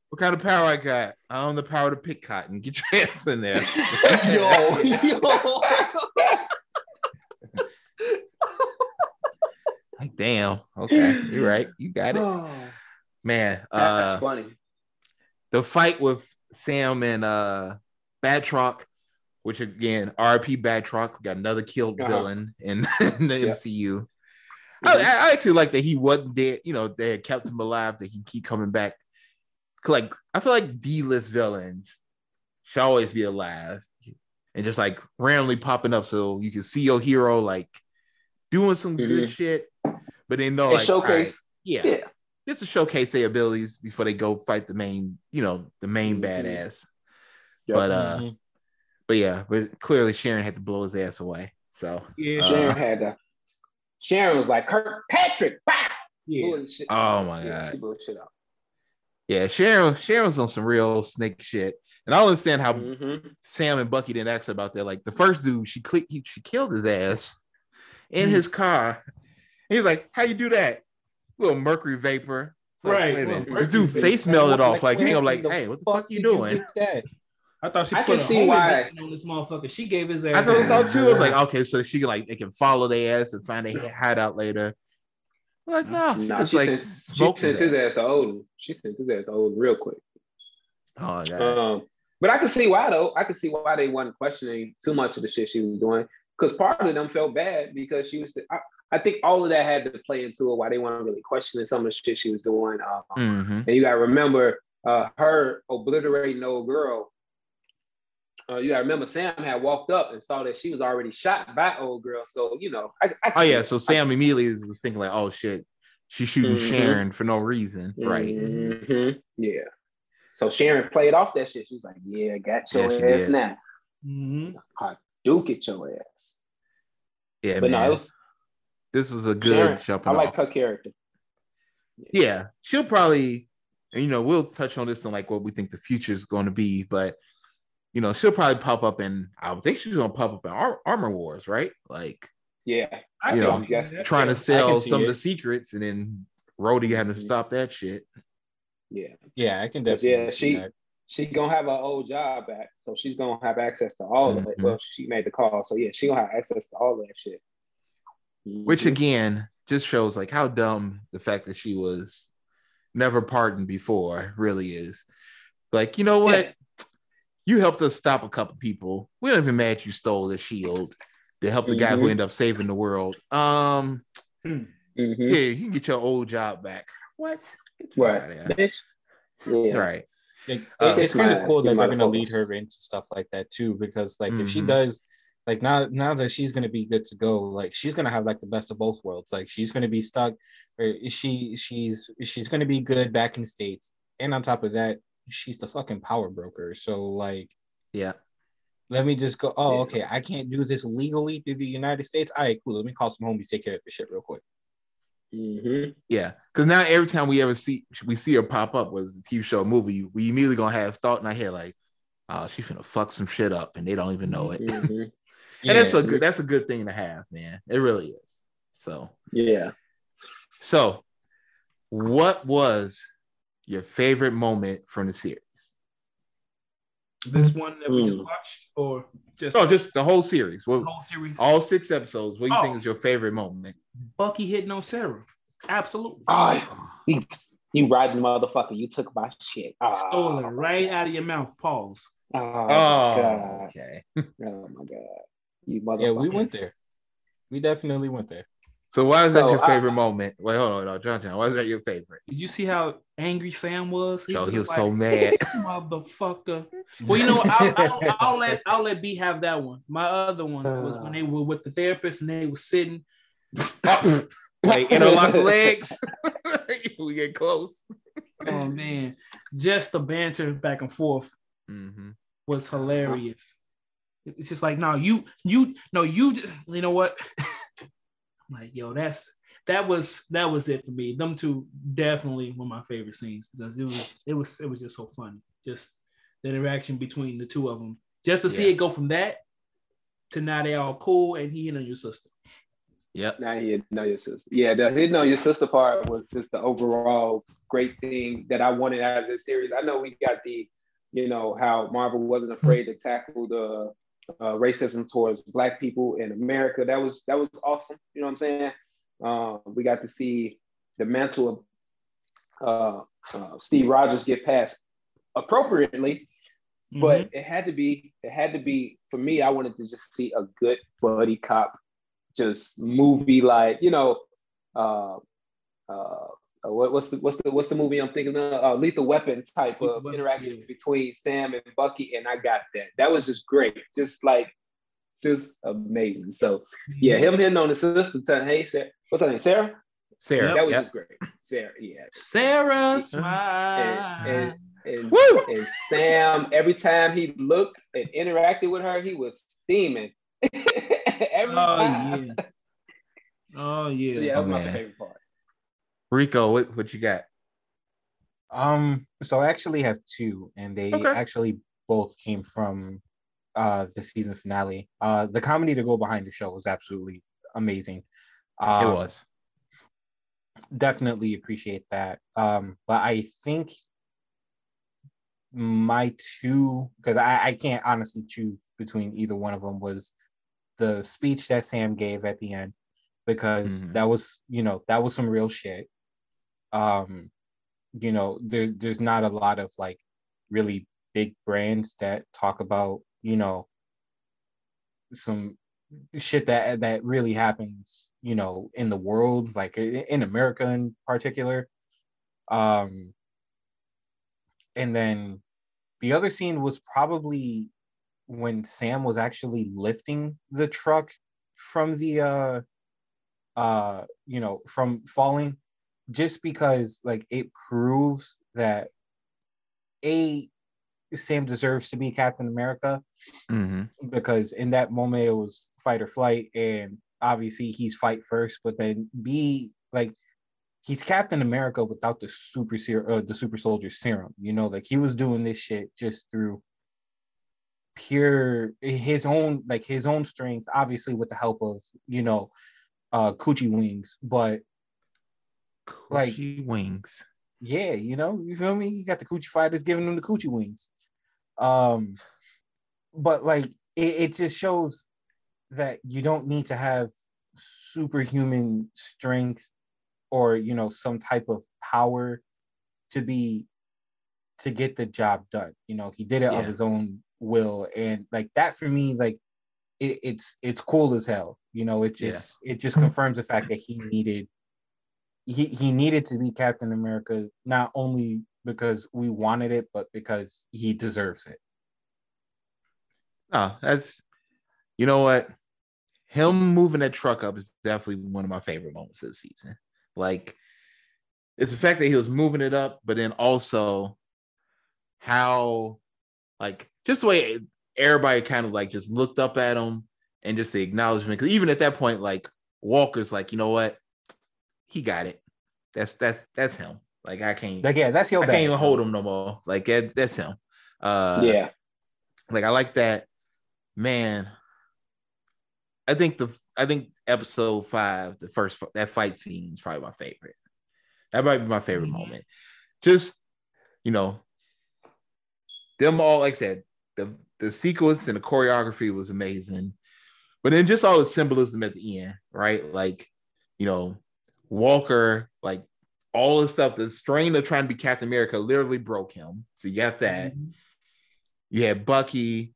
what kind of power I got? I own the power to pick cotton. Get your ass in there. yo, yo. Like, damn. Okay, you're right. You got it, Oh, man. that- that's Uh, funny. the fight with Sam and uh Batroc, which again, RP Batroc, we got another killed Uh-huh. villain in, in the Yeah. MCU. Mhm. I, I actually like that he wasn't dead. You know, they had kept him alive. That he keep coming back. Like I feel like D-list villains should always be alive and just like randomly popping up, so you can see your hero like doing some good Mhm. shit. But they know like all right, showcase. yeah, Yeah. just to showcase their abilities before they go fight the main, you know, the main Mhm. badass. Yep. But uh, Mhm. But yeah, but clearly Sharon had to blow his ass away. So Yeah, Uh, Sharon had to. Sharon was like Kirkpatrick. Bah! yeah. Blew his shit. Oh my God. She blew shit out. yeah, Sharon Sharon's on some real snake shit. And I don't understand how Mhm. Sam and Bucky didn't ask her about that. Like the first dude, she clicked, he, she killed his ass in Mhm. his car. And he was like, "How you do that? Little mercury vapor." Like, Right, well, minute. This dude face melted off. Like, where hang up. Like, hey, what the fuck, you doing? get that? I thought she I put can a see homing why- on this motherfucker. She gave his ass. I thought, thought too. I was like, okay, so she like they can follow their ass and find a hideout later. I'm like, no, she Nah, just she like sent, she sent his his ass. ass to Odin. She sent his ass to Odin real quick. Oh god. Um, but I can see why though. I can see why they wasn't questioning too much of the shit she was doing. Because part of them felt bad because she was. I, I think all of that had to play into it. Why they weren't really questioning some of the shit she was doing. Um, Mhm. And you gotta remember uh, her obliterating old girl. Uh, you gotta remember Sam had walked up and saw that she was already shot by old girl. So you know, I, I Oh yeah, so Sam immediately was thinking like, oh shit, she's shooting Mhm. Sharon for no reason, right? Mhm. Yeah. So Sharon played off that shit. She was like, "Yeah, got your Yeah, ass did. now. Mhm. I do get your ass." Yeah, but man. no, it was this was a good Sharon, jumping I like off. her character. yeah, she'll probably, and, you know, we'll touch on this and like what we think the future is going to be, but you know, she'll probably pop up in. I would think she's gonna pop up in Ar- Armor Wars, right? Like Yeah. I You can know, see trying to sell can see some of the secrets, and then Rhodey having to Mhm. stop that shit. Yeah. Yeah, I can But definitely yeah, she that. she gonna have her old job back, so she's gonna have access to all of it. Mhm. Well, she made the call, so yeah, she gonna have access to all that shit. Which Mhm. again just shows like how dumb the fact that she was never pardoned before. Really is like you know what? You helped us stop a couple people. We don't even mad you stole the shield to help the guy who Mhm. ended up saving the world. Um, Mhm. yeah, you can get your old job back. What? Get the fuck Right. here. Yeah. Right. Like, Uh, it's It's kind of cool that my they're gonna lead her into stuff like that too, because like if she Mhm. does, like now now that she's gonna be good to go, like she's gonna have like the best of both worlds. Like she's gonna be stuck, or she she's she's gonna be good back in states, and on top of that, she's the fucking power broker. So like, Yeah. let me just go. Oh, okay, I can't do this legally through the United States. All right, cool. Let me call some homies, take care of this shit real quick. Mhm. Yeah. Because now every time we ever see we see her pop up was a TV show or movie, we immediately gonna have thought in our head like, oh, gonna fuck some shit up and they don't even know it. Mhm. And that's a good that's a good thing to have, man. It really is. So Yeah. so what was your favorite moment from the series? This one that we just Mm. watched, or just No, just the whole series. the What whole series. all six episodes. What do you think Oh. is your favorite moment? Bucky hitting on Sarah. Absolutely. Oh, you, you riding motherfucker. You took my shit. Oh, Stole it right out of your mouth. Pause. Ah, oh, Oh, God. okay. Oh, my God. You motherfucker. Yeah, we went there. We definitely went there. So why is that So, your I- favorite moment? Wait, hold on, no, John John. Why is that your favorite? Did you see how angry Sam was? Yo, just he was like, so mad. Motherfucker. Well, you know, what? I'll, I'll, I'll let I'll let B have that one. My other one was when they were with the therapist and they were sitting. Like interlock legs. we get close. Oh man, just the banter back and forth Mhm. was hilarious. It's just like, no, you, you, no, you just, you know what? I'm like, yo, that's that was that was it for me. Them two definitely one of my favorite scenes because it was it was it was just so funny. Just the interaction between the two of them. Just to see it go from that to now they all cool and he and your sister. Yep. Now you know your sister. Yeah, the hidden know your sister part was just the overall great thing that I wanted out of this series. I know we got the, you know, how Marvel wasn't afraid to tackle the uh, racism towards Black people in America. That was that was awesome. You know what I'm saying? Um, we got to see the mantle of uh, uh, Steve Rogers get passed appropriately, but Mm-hmm. it had to be it had to be for me. I wanted to just see a good buddy cop, just movie like you know, uh, uh, what, what's the what's the what's the movie I'm thinking of? Uh, Lethal Weapon type of Weapon, interaction yeah. between Sam and Bucky, and I got that. That was just great, just like just amazing. So yeah, Mm-hmm. him hitting on his sister, telling, "Hey, Sarah, what's her name? Sarah." Sarah. that was yep. just great. Sarah, yeah. Sarah smile. And, and, Woo! and Sam, every time he looked and interacted with her, he was steaming. every oh time. yeah. Oh yeah. So yeah, that was Oh, my man. favorite part. Rico, what, what you got? Um, so I actually have two, and they Okay. actually both came from uh the season finale. Uh the comedy to go behind the show was absolutely amazing. Um, it was. definitely appreciate that. Um, but I think my two, because I, I can't honestly choose between either one of them, was the speech that Sam gave at the end, because Mhm. that was, you know, that was some real shit. Um, you know, there, there's not a lot of like really big brands that talk about, you know, some shit that that really happens you know in the world like in america in particular. Um and then the other scene was probably when sam was actually lifting the truck from the uh uh you know from falling just because like it proves that a sam deserves to be captain america hmm because in that moment it was fight or flight and obviously he's fight first but then b like he's captain america without the super ser- uh, the super soldier serum you know like he was doing this shit just through pure his own like his own strength obviously with the help of you know uh coochie wings but Like- Coochie wings. yeah, you know, you feel me? You got the coochie fighters giving them the coochie wings. Um, but like it, it just shows that you don't need to have superhuman strength or you know some type of power to be to get the job done. You know, he did it Yeah. of his own will, and like that for me, like it, it's it's cool as hell. You know, it Yeah. just it just confirms the fact that he needed he he needed to be Captain America not only because we wanted it, but because he deserves it. No, that's you know what? Him moving that truck up is definitely one of my favorite moments of the season. Like it's the fact that he was moving it up, but then also how like just the way everybody kind of like just looked up at him and just the acknowledgement. Because even at that point, like Walker's like, you know what? He got it. That's that's that's him. Like I can't Like, yeah, that's your I bad. can't even hold him no more. Like that, that's him. Uh yeah, like I like that. Man, I think the I think episode five, the first that fight scene is probably my favorite. That might be my favorite Mhm. moment. Just you know, them all like I said, the the sequence and the choreography was amazing, but then just all the symbolism at the end, right? Like you know, Walker, like all the stuff, the strain of trying to be Captain America literally broke him. So you got that. Mhm. You had Bucky.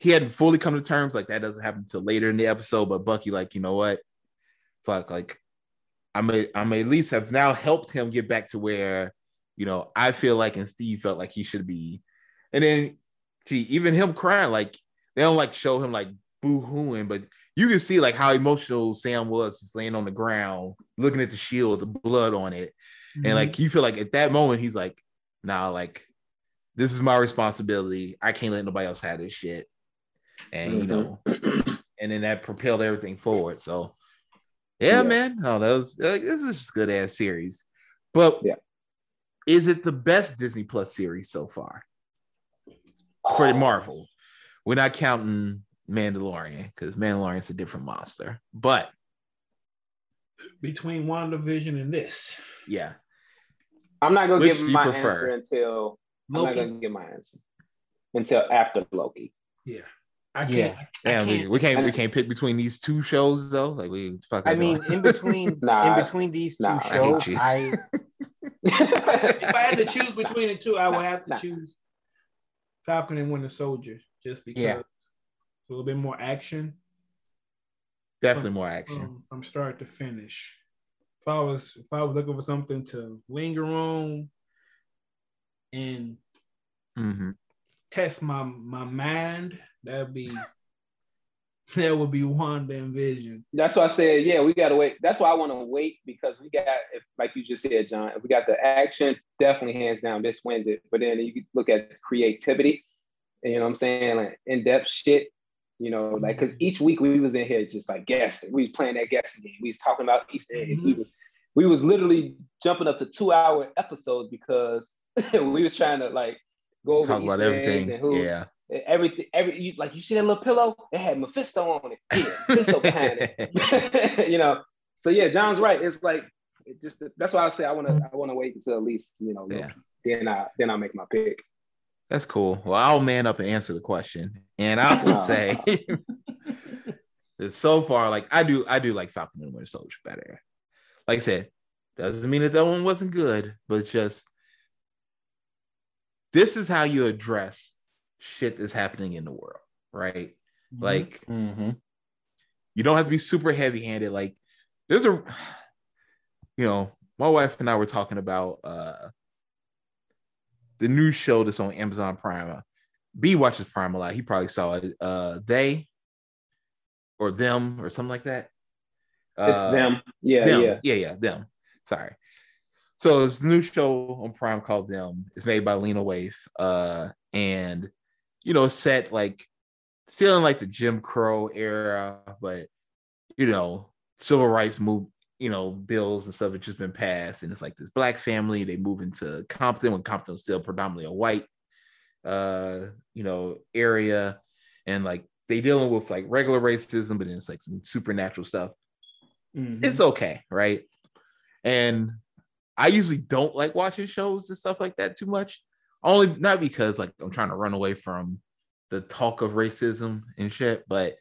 He hadn't fully come to terms. Like that doesn't happen until later in the episode. But Bucky, like, you know what? Fuck, like I'm a, I'm at least have now helped him get back to where, you know, I feel like and Steve felt like he should be. And then gee, even him crying, like they don't like show him like boo-hooing, but you can see like how emotional Sam was just laying on the ground, looking at the shield, the blood on it. Mm-hmm. And like you feel like at that moment, he's like, nah, like this is my responsibility. I can't let nobody else have this shit. And you know, and then that propelled everything forward. So yeah, Yeah. man. Oh, that was like this is just good ass series. But Yeah. is it the best Disney Plus series so far for Marvel? We're not counting Mandalorian because Mandalorian's a different monster. But between WandaVision and this. yeah, I'm not gonna Which give my prefer? answer until I'm not Loki. gonna give my answer until after Loki. Yeah. I can't. Yeah. I, I Damn, we, can't. we can't we can't pick between these two shows though. Like we fuck. I mean, on. in between Nah, in between these two nah, shows, you. I if I had to choose between the two, I would have to Nah. choose Falcon and Winter Soldier, just because Yeah. It's a little bit more action definitely more action. from, from start to finish. If I was if I was looking for something to linger on and mm-hmm. test my my mind, that'd be that would be Wanda and Vision. That's why I said, yeah, we gotta wait. That's why I want to wait because we got, if, like you just said, John, if we got the action, definitely hands down, this wins it. But then you look at creativity, and you know what I'm saying, like in depth shit. You know, like because each week we was in here just like guessing. We was playing that guessing game. We was talking about Easter eggs. We mm-hmm. was we was literally jumping up to two hour episodes because we was trying to like go over Talk about Easter eggs everything. and who Yeah. everything every you, like you see that little pillow it had mephisto on it yeah mephisto behind it you know so yeah john's right it's like it just that's why i say i want to i want to wait until at least you know Yeah. then i then i'll make my pick That's cool. Well, I'll man up and answer the question. And I will say that so far, like I do, I do like Falcon and Winter Soldier better. Like I said, doesn't mean that that one wasn't good, but just this is how you address shit that's happening in the world, right? Like Mhm. you don't have to be super heavy handed. Like there's a, you know, my wife and I were talking about uh the new show that's on Amazon Prime. Uh, B watches Prime a lot. He probably saw it. Uh, they or them or something like that. it's Uh, them yeah them. yeah yeah, yeah, them. Sorry. So it's a new show on Prime called Them. It's made by Lena Waithe. Uh, and you know, set like still in like the Jim Crow era, but you know, civil rights move, you know, bills and stuff have just been passed. And it's like this black family, they move into Compton when Compton was still predominantly a white uh, you know, area, and like they dealing with like regular racism, but then it's like some supernatural stuff Mhm. it's okay, right? And I usually don't like watching shows and stuff like that too much. Only not because like I'm trying to run away from the talk of racism and shit, but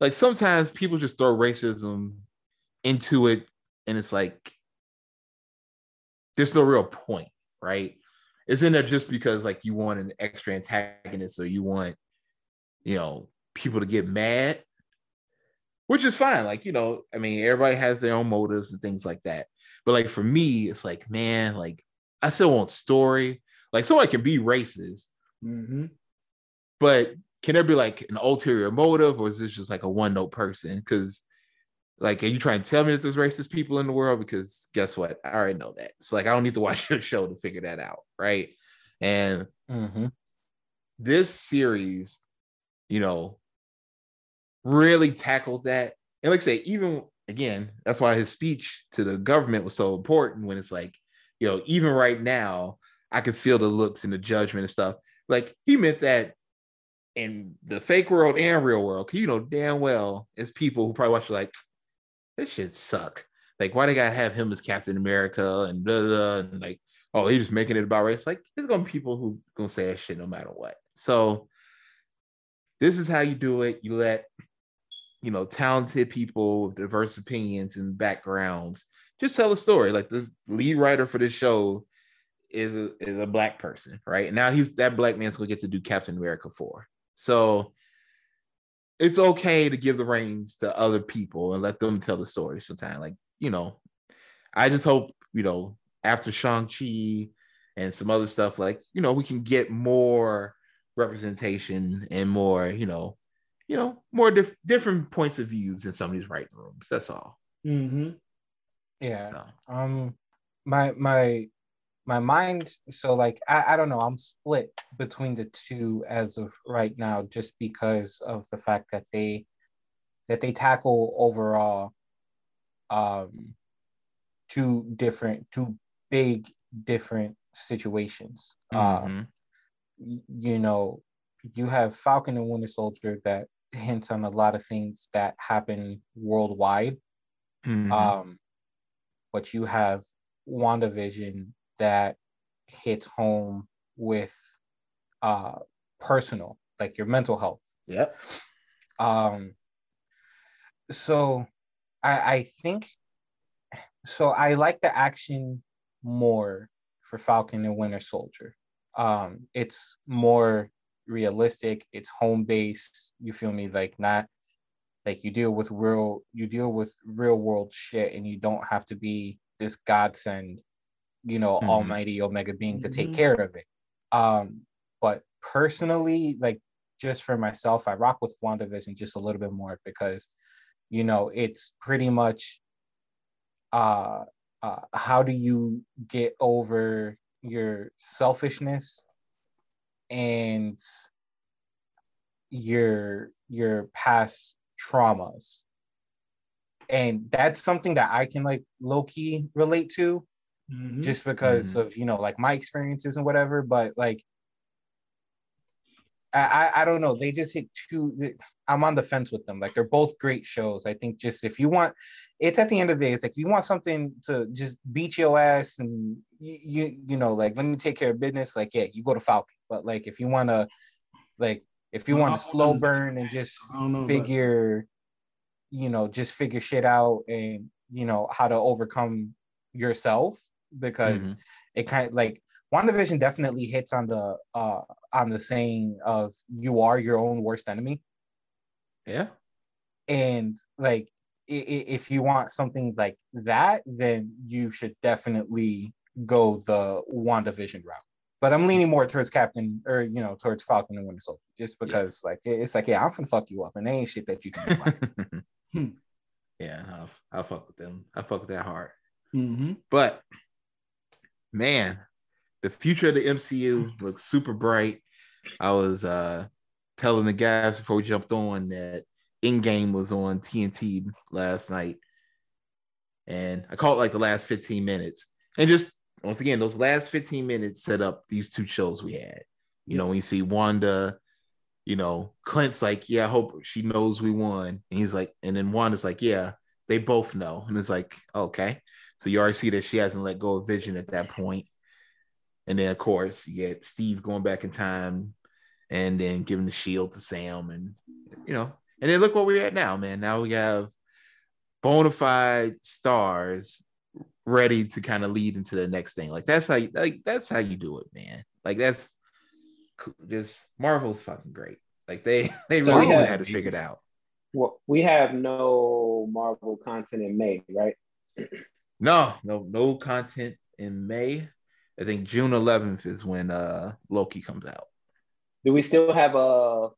like sometimes people just throw racism into it and it's like there's no real point, right? It's in there just because like you want an extra antagonist or you want, you know, people to get mad, which is fine. Like, you know, I mean, everybody has their own motives and things like that. But like for me, it's like, man, like I still want story. Like so I can be racist, Mm-hmm. but can there be like an ulterior motive or is this just like a one note person? Because like, are you trying to tell me that there's racist people in the world? Because guess what? I already know that. So like, I don't need to watch your show to figure that out, right? And Mm-hmm. this series, you know, really tackled that. And like I say, even again, that's why his speech to the government was so important when it's like, you know, even right now, I could feel the looks and the judgment and stuff. Like he meant that in the fake world and real world. Cause you know damn well as people who probably watch it like this shit suck. Like, why they gotta have him as Captain America and blah, blah, blah, and like, oh, he's just making it about race. Like, there's gonna be people who gonna say that shit no matter what. So this is how you do it. You let you know talented people with diverse opinions and backgrounds just tell a story. Like the lead writer for this show is a, is a black person, right? And now he's that black man's gonna get to do Captain America four. So it's okay to give the reins to other people and let them tell the story sometime. Like, you know, I just hope, you know, after Shang-Chi and some other stuff, like, you know, we can get more representation and more, you know, you know, more dif- different points of views in some of these writing rooms. That's all. Mm-hmm. Yeah. So, Um, my my my mind. So like, I I don't know. I'm split between the two as of right now, just because of the fact that they that they tackle overall, um, two different, two big different situations. Uh, mhm. y- you know, you have Falcon and Winter Soldier that hints on a lot of things that happen worldwide. Mhm. Um, but you have WandaVision that hits home with uh personal, like your mental health. yeah Um so I I think so I like the action more for Falcon and Winter Soldier. Um it's more realistic, it's home based, you feel me like not like you deal with real you deal with real world shit and you don't have to be this godsend, you know, Mhm. almighty omega being to take Mhm. care of it. Um but personally like just for myself, I rock with WandaVision just a little bit more because, you know, it's pretty much uh, uh how do you get over your selfishness and your your past traumas. And that's something that I can like low key relate to Mm-hmm. just because of you know like my experiences and whatever but like I, I I don't know. They just hit two i'm on the fence with them. Like they're both great shows. I think just if you want it's at the end of the day it's like if you want something to just beat your ass and you you, you know like let me take care of business like yeah you go to falcon. But like if you want to like if you want to slow burn and just I don't know about- figure you know just figure shit out and you know how to overcome yourself because Mhm. it kind of like WandaVision definitely hits on the uh on the saying of you are your own worst enemy Yeah. and like i- i- if you want something like that then you should definitely go the WandaVision route but I'm leaning more towards Captain or you know towards Falcon and Winter Soldier just because like it's like yeah I'm gonna fuck you up and there ain't shit that you can do about. Hmm. yeah, I'll, I'll fuck with them. I fuck with that hard. Mm-hmm. But man, the future of the MCU looks super bright. I was uh telling the guys before we jumped on that in-game was on TNT last night. And I caught like the last 15 minutes. And just once again, those last 15 minutes set up these two shows we had. You know, when you see Wanda, you know, Clint's like, Yeah, I hope she knows we won. And he's like, and then Wanda's like, Yeah, they both know. And it's like, okay. So you already see that she hasn't let go of Vision at that point. And then of course you get Steve going back in time and then giving the shield to Sam and you know, and then look what we're at now, man. Now we have bona fide stars ready to kind of lead into the next thing. Like that's how you, like that's how you do it, man. Like that's just Marvel's fucking great. Like they they So really have- had to figure it out. Well, we have no Marvel content in May, right? No, no, no content in May. I think June 11th is when uh Loki comes out. Do we still have a?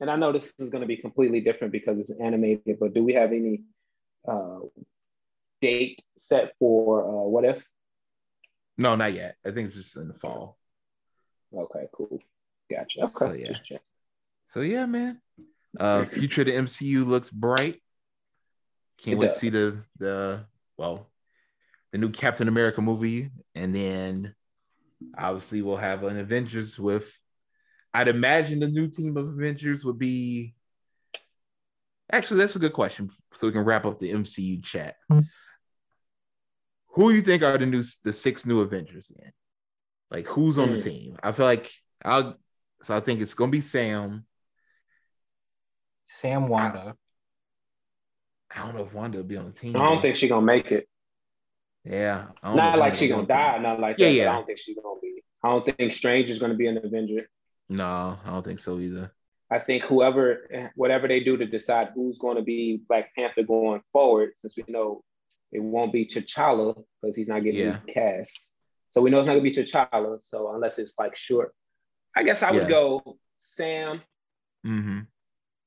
And I know this is going to be completely different because it's animated, but do we have any uh, date set for uh, what if? No, not yet. I think it's just in the fall. Okay, cool, gotcha. Okay, So, yeah. So yeah, man. Uh future of the MCU looks bright. Can't It wait does. to see the the well the new Captain America movie. And then obviously we'll have an Avengers with I'd imagine the new team of Avengers would be actually that's a good question. So we can wrap up the MCU chat. Who you think are the new the six new Avengers then? Like who's on the Hmm. team? I feel like I'll so I think it's gonna be Sam. Sam Wanda. I don't know if Wanda will be on the team. I don't think she's gonna make it. Yeah. I don't Not like she's gonna be on the die, not like Yeah, that. yeah. I don't think she's gonna be. I don't think Strange is gonna be an Avenger. No, I don't think so either. I think whoever, whatever they do to decide who's to be Black Panther going forward, since we know it won't be T'Challa because he's not getting Yeah. cast. So we know it's not to be T'Challa. So unless it's like short, I guess I would Yeah. go Sam, mm-hmm.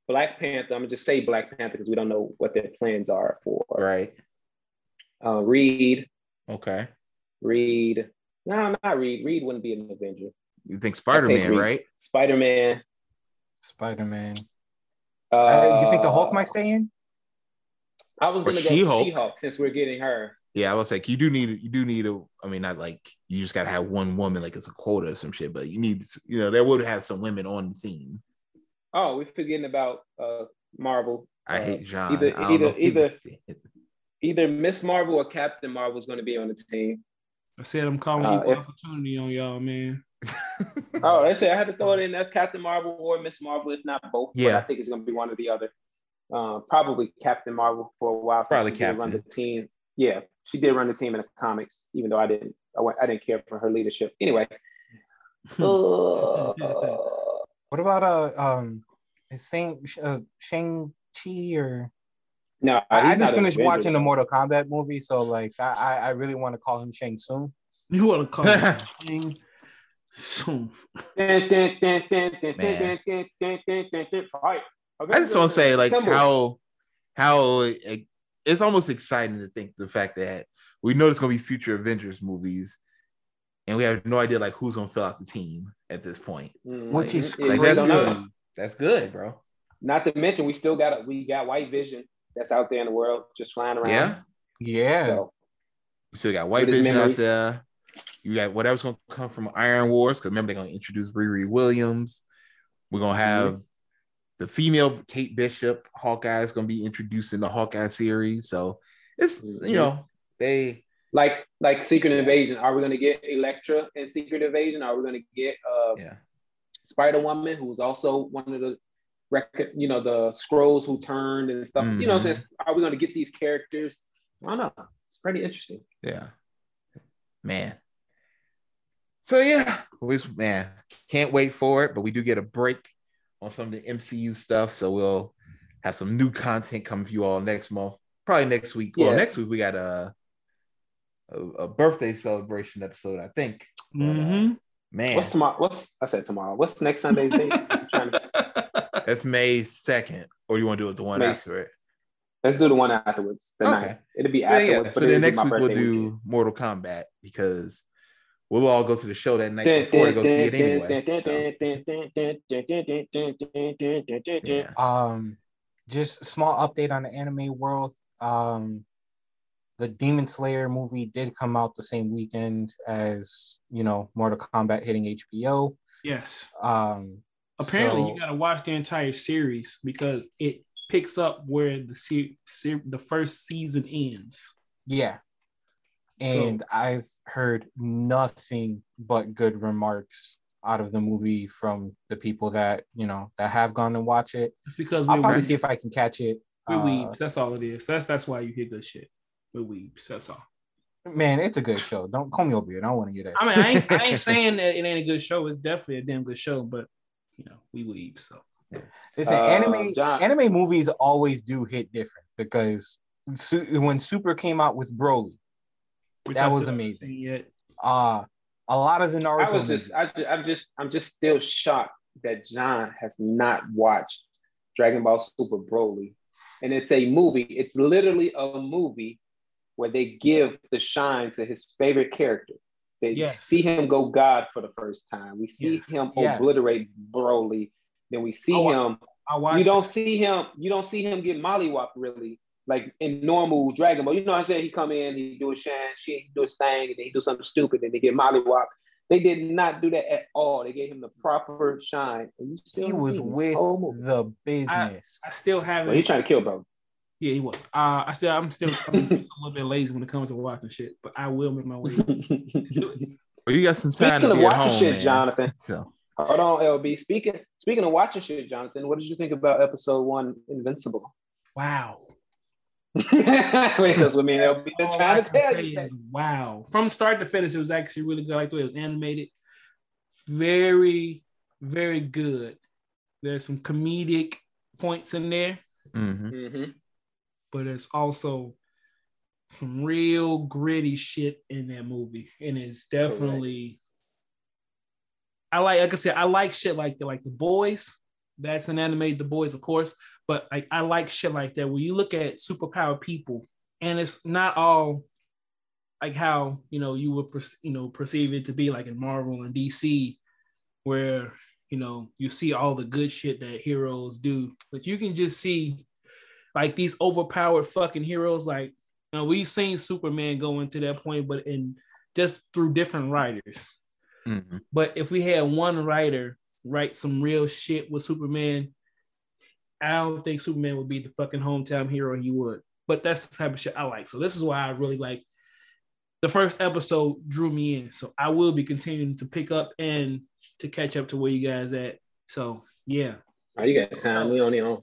Black Panther. I'm gonna just say Black Panther because we don't know what their plans are for Right. uh, Reed. Okay. Reed. No, not Reed. Reed wouldn't be an Avenger. You think Spider Man, right? Spider Man. Spider Man. Uh, Uh, you think the Hulk might stay in? I was gonna go She-Hulk. She-Hulk since we're getting her. Yeah, I was like, you do need you do need a I mean, not like you just gotta have one woman like it's a quota or some shit, but you need you know, there would have some women on the team. Oh, we're forgetting about uh Marvel. I Uh, hate John. either- I don't know either- either- would fit. Either Miss Marvel or Captain Marvel is going to be on the team. I said I'm calling Uh, equal if- opportunity on y'all, man. Oh, they said I had to throw it in there, Captain Marvel or Miss Marvel, if not both. Yeah. but I think it's going to be one or the other. Uh, probably Captain Marvel for a while. since Probably she did Run the team. Yeah, she did run the team in the comics, even though I didn't. I, wa- I didn't care for her leadership. Anyway. uh, What about uh um is Shang uh, Shang Chi or no, I, I just finished Avenger. watching the Mortal Kombat movie, so like I I, I really want to call him Shang Tsung. You want to call it Shang Tsung. Fight. I just want to say like Symbol. how how it- it's almost exciting to think the fact that we know there's gonna be future Avengers movies, and we have no idea like who's gonna fill out the team at this point. Mhm. Which is Like that's don't know. good. That's good, bro. Not to mention, we still got a we got White Vision that's out there in the world, just flying around. Yeah. Yeah. So, You still got White With his Vision out there. You got whatever's gonna come from Iron Wars, because remember they're gonna introduce Riri Williams. We're gonna have the female Kate Bishop, Hawkeye is gonna be introduced in the Hawkeye series. So it's Mhm. you know, they like like Secret Invasion, are we gonna get Elektra in Secret Invasion? Are we gonna get uh, yeah. Spider Woman, who's also one of the record, you know, the Skrulls who turned and stuff. You know, Mhm. since are we gonna get these characters? I don't know. It's pretty interesting. Yeah. Man. So yeah, we man, can't wait for it, but we do get a break on some of the MCU stuff. So we'll have some new content coming for you all next month. Probably next week. Well, next week we got a, a a birthday celebration episode, I think. But, uh, Mhm. man, What's tomorrow? What's I said tomorrow? What's next Sunday's date? That's May second, or you want to do it the one May, after it? Let's do the one afterwards. The okay. Ninth. It'll be afterwards. Yeah. But so then next week we'll do weekend. Mortal Kombat because we'll all go to the show that night before we go see it anyway. Um, just small update on the anime world. Um, the Demon Slayer movie did come out the same weekend as you know Mortal Kombat hitting HBO. Yes. Um, Apparently, so- you got to watch the entire series because it picks up where the se- se- the first season ends. yeah, and I've heard nothing but good remarks out of the movie from the people that you know that have gone and watch it. It's because I'll probably see if I can catch it. we're Uh, weebs. That's all it is. That's that's why you hear good shit. We're weebs. That's all. Man, it's a good show. Don't call me over here. I don't want to hear that. I mean. I ain't, I ain't saying that it ain't a good show. It's definitely a damn good show, but you know, we weeb. So Listen, Uh, anime John- anime movies always do hit different because when Super came out with Broly, which That I was amazing. seen Yet. uh a lot of the Naruto I was just, I, ju- I'm just, I'm just still shocked that John has not watched Dragon Ball Super Broly, and it's a movie. It's literally a movie where they give the shine to his favorite character. They Yes. see him go God for the first time. We see Yes. him Yes. obliterate Broly. Then we see Oh, him. I. You don't see him. You don't see him get mollywopped really. Like in normal Dragon Ball, you know I'm saying? He come in, he do a shine, shit, he do his thing, and then he do something stupid, and they get mollywopped. They did not do that at all. They gave him the proper shine. And you still he was with Oh, the business. I still haven't. Well, he's trying to kill bro. Yeah, he was. Uh, I still, I'm still, I'm just a little bit lazy when it comes to watching shit, but I will make my way to do it. Well, you got some time Speaking to of be at watching home, shit, man. Jonathan. So Hold on, LB. Speaking speaking of watching shit, Jonathan, what did you think about episode one, Invincible? Wow. Wait, that's what me and LB been trying to tell say you. is wow. From start to finish, it was actually really good. I like the way it was animated. Very, very good. There's some comedic points in there, mhm. Mhm. But it's also some real gritty shit in that movie. And it's definitely I like like I said, I like shit like the like the boys. That's an animated the boys, of course. But like I like shit like that. When you look at superpower people, and it's not all like how you know you would you know perceive it to be like in Marvel and DC, where you know you see all the good shit that heroes do, but you can just see like these overpowered fucking heroes. Like you know, we've seen Superman go into that point, but in just through different writers. Mhm. But if we had one writer write some real shit with Superman, I don't think Superman would be the fucking hometown hero he would. But that's the type of shit I like. So this is why I really like the first episode drew me in. So I will be continuing to pick up and to catch up to where you guys at. So yeah, Oh, you got time. We only on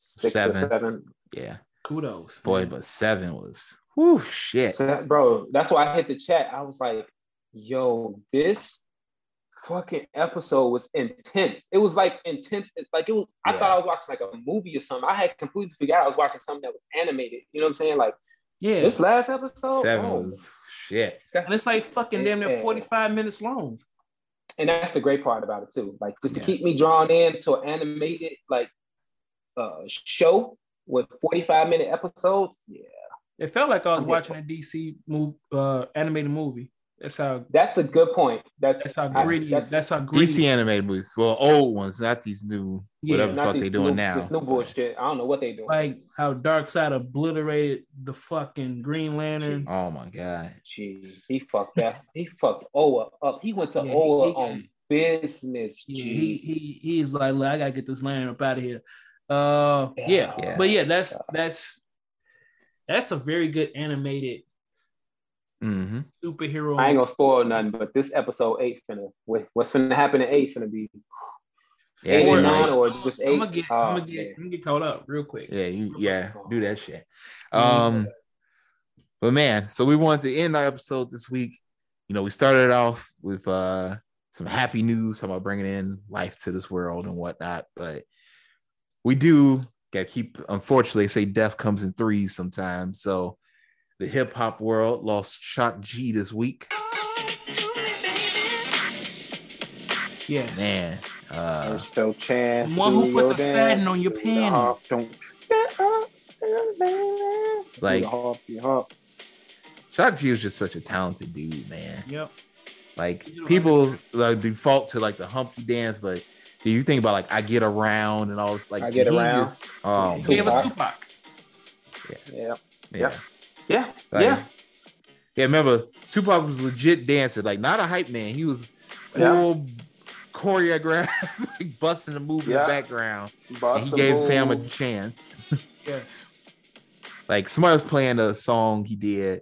six Seven. or seven. yeah, kudos. boy, man. but seven was whoo shit. So, bro, that's why I hit the chat. I was like, yo, this fucking episode was intense. It was like intense. It's like it was, I thought I was watching like a movie or something. I had completely forgot I was watching something that was animated. You know what I'm saying? Like yeah. this last episode. Seven oh, was shit. and it's like fucking damn near Yeah. 45 minutes long. and that's the great part about it too. Like just to Yeah. keep me drawn in to an animated like uh show with 45 minute episodes. Yeah, It felt like I was watching a DC move uh animated movie. That's how that's a good point. That that's how I- gritty that's- that's how gritty DC animated movies, well, old ones, not these new Yeah, whatever the not fuck these they doing new, now. This new bullshit. I don't know what they doing. like how Darkseid obliterated the fucking Green Lantern. Oh my god. Jeez, he fucked that. He fucked Oa up. He went to Yeah, Oa he- on business. Yeah, he he he's like, "Look, I gotta get this lantern up out of here. Uh yeah. Yeah. But yeah, that's that's that's a very good animated hmm superhero. I ain't gonna spoil nothing, but this episode eight finna what- what's finna happen in eight finna be Yeah, eight or can't nine wait. or just I'm eight. gonna get Oh, I'm gonna get. I'm gonna get caught up real quick. Yeah, you yeah, do that shit. Um, but man, so we wanted to end our episode this week. You know, we started off with uh some happy news talking about bringing in life to this world and whatnot, but we do gotta keep. Unfortunately, they say death comes in threes sometimes. So the hip hop world lost Shock G this week. Yes. Man, uh, There's your chance. One who put the dance, satin on your do the panty. harp, Don't Like- Do the harp, harp. Shock G was just such a talented dude, man. Yep. Like people like default to like the Humpty Dance, but if you think about like I get around and all this like I Get he Around. just- um, oh He gave man. us Tupac. Yeah, yeah. yeah, Like, yeah. Yeah, remember Tupac was legit dancer, like not a hype man. He was Yeah. full choreographed, like busting the move in the background. And he a gave fam a chance. Yes. like somebody was playing a song he did,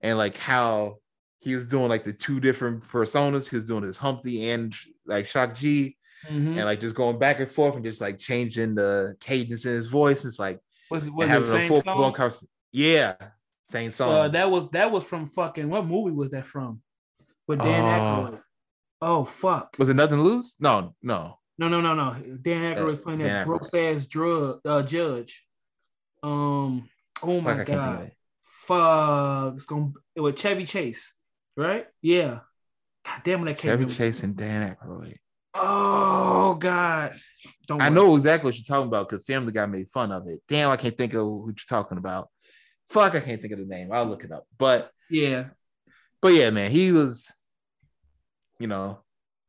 and like how he was doing like the two different personas. He was doing his Humpty and like Shock G, Mhm. and like just going back and forth and just like changing the cadence in his voice. It's like Was, was having a full song? blown conversation. Yeah, Same song. Uh, that was that was from fucking what movie was that from? With Dan Oh. Aykroyd. Oh fuck. was it nothing to lose? No, no. No, no, no, no. Dan Aykroyd was playing Dan that gross ass drug uh, judge. Um. Oh my Fuck, I can't think of god. Fuck. It's gonna it was Chevy Chase, right? Yeah. God damn it, I can't Chevy remember. Chase and Dan Aykroyd. Oh god. Don't I worry. know exactly what you're talking about because Family Guy made fun of it. Damn, I can't think of what you're talking about. Fuck, I can't think of the name. I'll look it up. But Yeah. but yeah, man, he was, you know,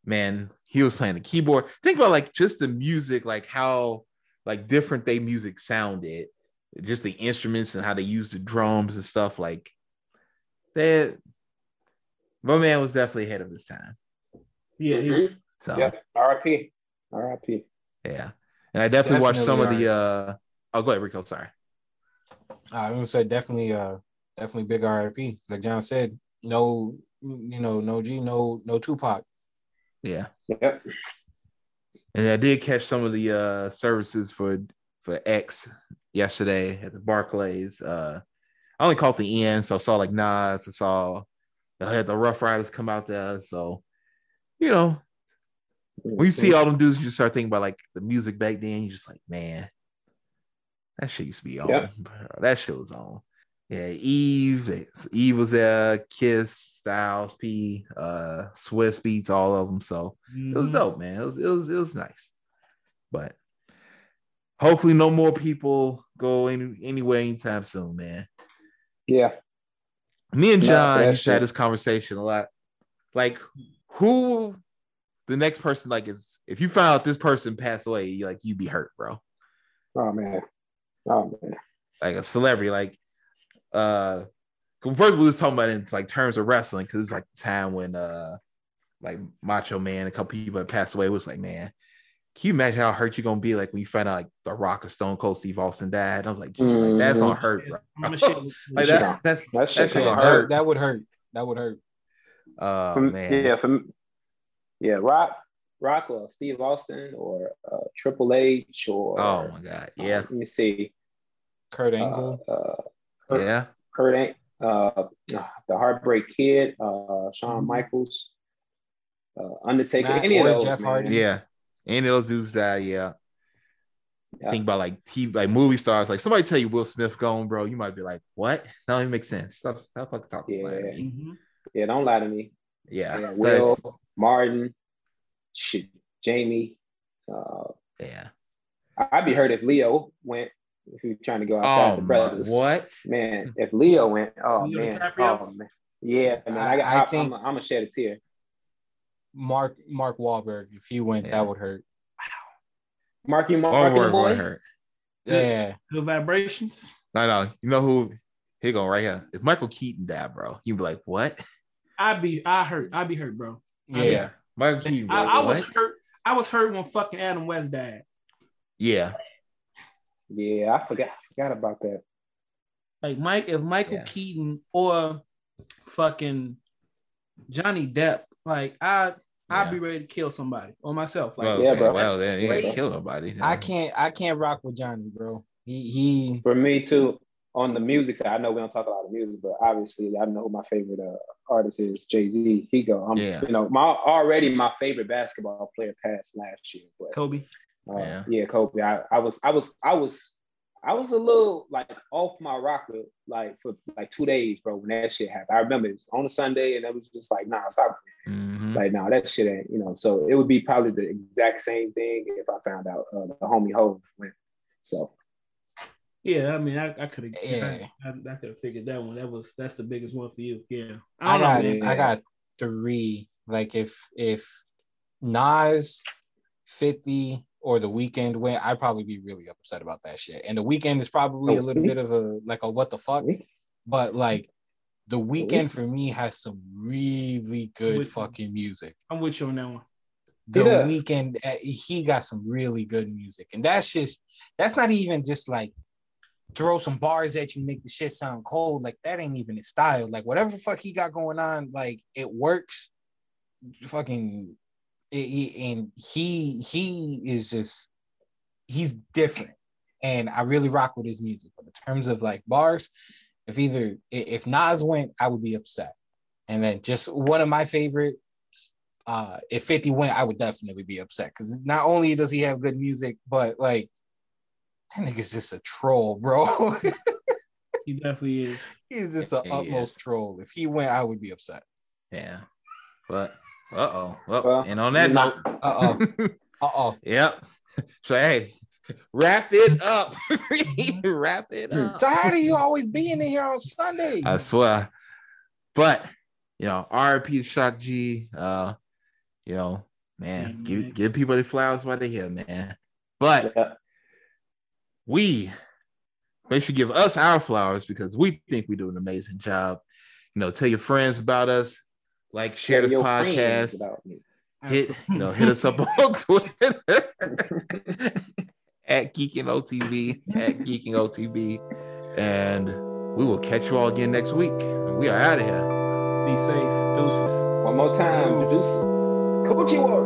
man, he was playing the keyboard. Think about like just the music, like how like different they music sounded, just the instruments and how they use the drums and stuff. Like that, my man was definitely ahead of his time. Yeah. he-. So Yeah. R.I.P. R.I.P. yeah, and I definitely watched some of the. uh Oh, go ahead, Rico. Sorry. I was gonna say definitely, uh, definitely big RIP. Like John said, no, you know, no G, no, no Tupac. Yeah. Yep. And I did catch some of the uh services for for X yesterday at the Barclays. Uh I only caught the end, so I saw like Nas, I saw I had the Ruff Ryders come out there. So, you know, when you see all them dudes, you just start thinking about like the music back then. You're just like, man, that shit used to be on. Yeah. bro. That shit was on. Yeah, Eve, Eve was there, Kiss, Styles, P, uh, Swizz Beatz, all of them. So it was Mhm. dope, man. It was it was it was nice. But hopefully no more people go any anywhere anytime soon, man. Yeah. Me and John that's used to have it. this conversation a lot. Like who the next person, like if if you found out this person passed away, you like you'd be hurt, bro. Oh man. Oh man. Like a celebrity, like uh, first we was talking about it in like terms of wrestling, because it's like the time when uh like Macho Man, a couple people had passed away. It was like, man, can you imagine how hurt you're gonna be like when you find out like the Rock or Stone Cold Steve Austin died? I was like, gee, like, that's gonna Mhm. hurt, bro. I'm gonna shit. Like Shit that, on. that's That shit shit gonna gonna that, hurt. that would hurt. That would hurt. oh For- man. Yeah, for me- yeah, Rock, Rockwell, Steve Austin or uh, Triple H or Oh my god. uh, Yeah. let me see. Kurt Uh, Angle. uh, Kurt, Yeah. Kurt Ang- uh, the Heartbreak Kid, uh, Shawn Mhm. Michaels, uh, Undertaker, Matt any of those. Jeff man. Hardy. Yeah. Any of those dudes die, yeah. Yeah. Think about like TV, like movie stars. Like somebody tell you Will Smith gone, bro. You might be like, "What? That don't even make sense." Stop, stop fucking talking about Yeah. me. Mhm. Yeah, don't lie to me. Yeah, Yeah, that's- Will, Martin, shit, Jamie. Uh, yeah. I- I'd be hurt if Leo went. If he was trying to go outside Oh the my, brothers. what? Man, if Leo went, oh Leo man, DiCaprio? oh man, yeah, man. I, I- got, I I, think- I'm, I'm gonna shed a tear. Mark Mark Wahlberg. If he went, Yeah. that would hurt. Marky Oh, Marky word, boy. word hurt. Yeah. Good vibrations. No, no. You know who? Here go right here. If Michael Keaton died, bro, you'd be like, "What?" I'd be I hurt. I'd be hurt, bro. Yeah. Michael Keaton. Bro, I, I was hurt. I was hurt when fucking Adam West died. Yeah, Yeah, I forgot. Forgot about that. Like Mike, if Michael Yeah. Keaton or fucking Johnny Depp, like I I'd Yeah. be ready to kill somebody or myself. Like well, Yeah, okay, bro. Well, then he That's didn't kill nobody. I can't I can't rock with Johnny, bro. He he For me too. On the music side, I know we don't talk a lot of music, but obviously I know my favorite uh, artist is Jay Z. He go. I'm, Yeah. You know, my already my favorite basketball player passed last year, but Kobe. Uh, Yeah. yeah. Kobe. I, I was, I was, I was, I was a little like off my rocker like for like two days, bro. When that shit happened, I remember it was on a Sunday, and it was just like, nah, stop. Mhm. Like, nah, that shit ain't, you know. So it would be probably the exact same thing if I found out uh, the homie Hove went. So Yeah, I mean, I, I could have, Yeah. I, I, I could have figured that one. That was that's the biggest one for you. Yeah, I don't got know. I got three. Like if if Nas, 50, or the Weeknd went, I'd probably be really upset about that shit. And the Weeknd is probably a little bit of a like a what the fuck, but like the Weeknd for me has some really good With- fucking music. I'm with you on that one. The does. Weeknd uh, he got some really good music, and that's just that's not even just like throw some bars at you, make the shit sound cold. Like that ain't even his style. Like whatever fuck he got going on, like it works. Fucking, it, it- and he he is just he's different, and I really rock with his music. But in terms of like bars, if either if Nas went, I would be upset. And then just one of my favorites, uh, if 50 went, I would definitely be upset because not only does he have good music, but like that nigga's just a troll, bro. He definitely is. He's just an He utmost is. troll. If he went, I would be upset. Yeah. But uh oh. Well, Well, and on that note, Uh-oh. Uh oh. yep. So hey, wrap it up. wrap it up. Tired of you always being in here on Sunday. I swear. But you know, RP to Shock G. Uh, you know, man, Yeah, give give people the flowers while they're here, man. But Yeah. We make sure you give us our flowers because we think we do an amazing job. You know, tell your friends about us, like share this Tell your podcast, hit you know, hit us up on Twitter at Geeking OTV, at Geeking OTV, and we will catch you all again next week. We are out of here. Be safe. Deuces. One more time. Deuce. Deuces. Coochie Warrior.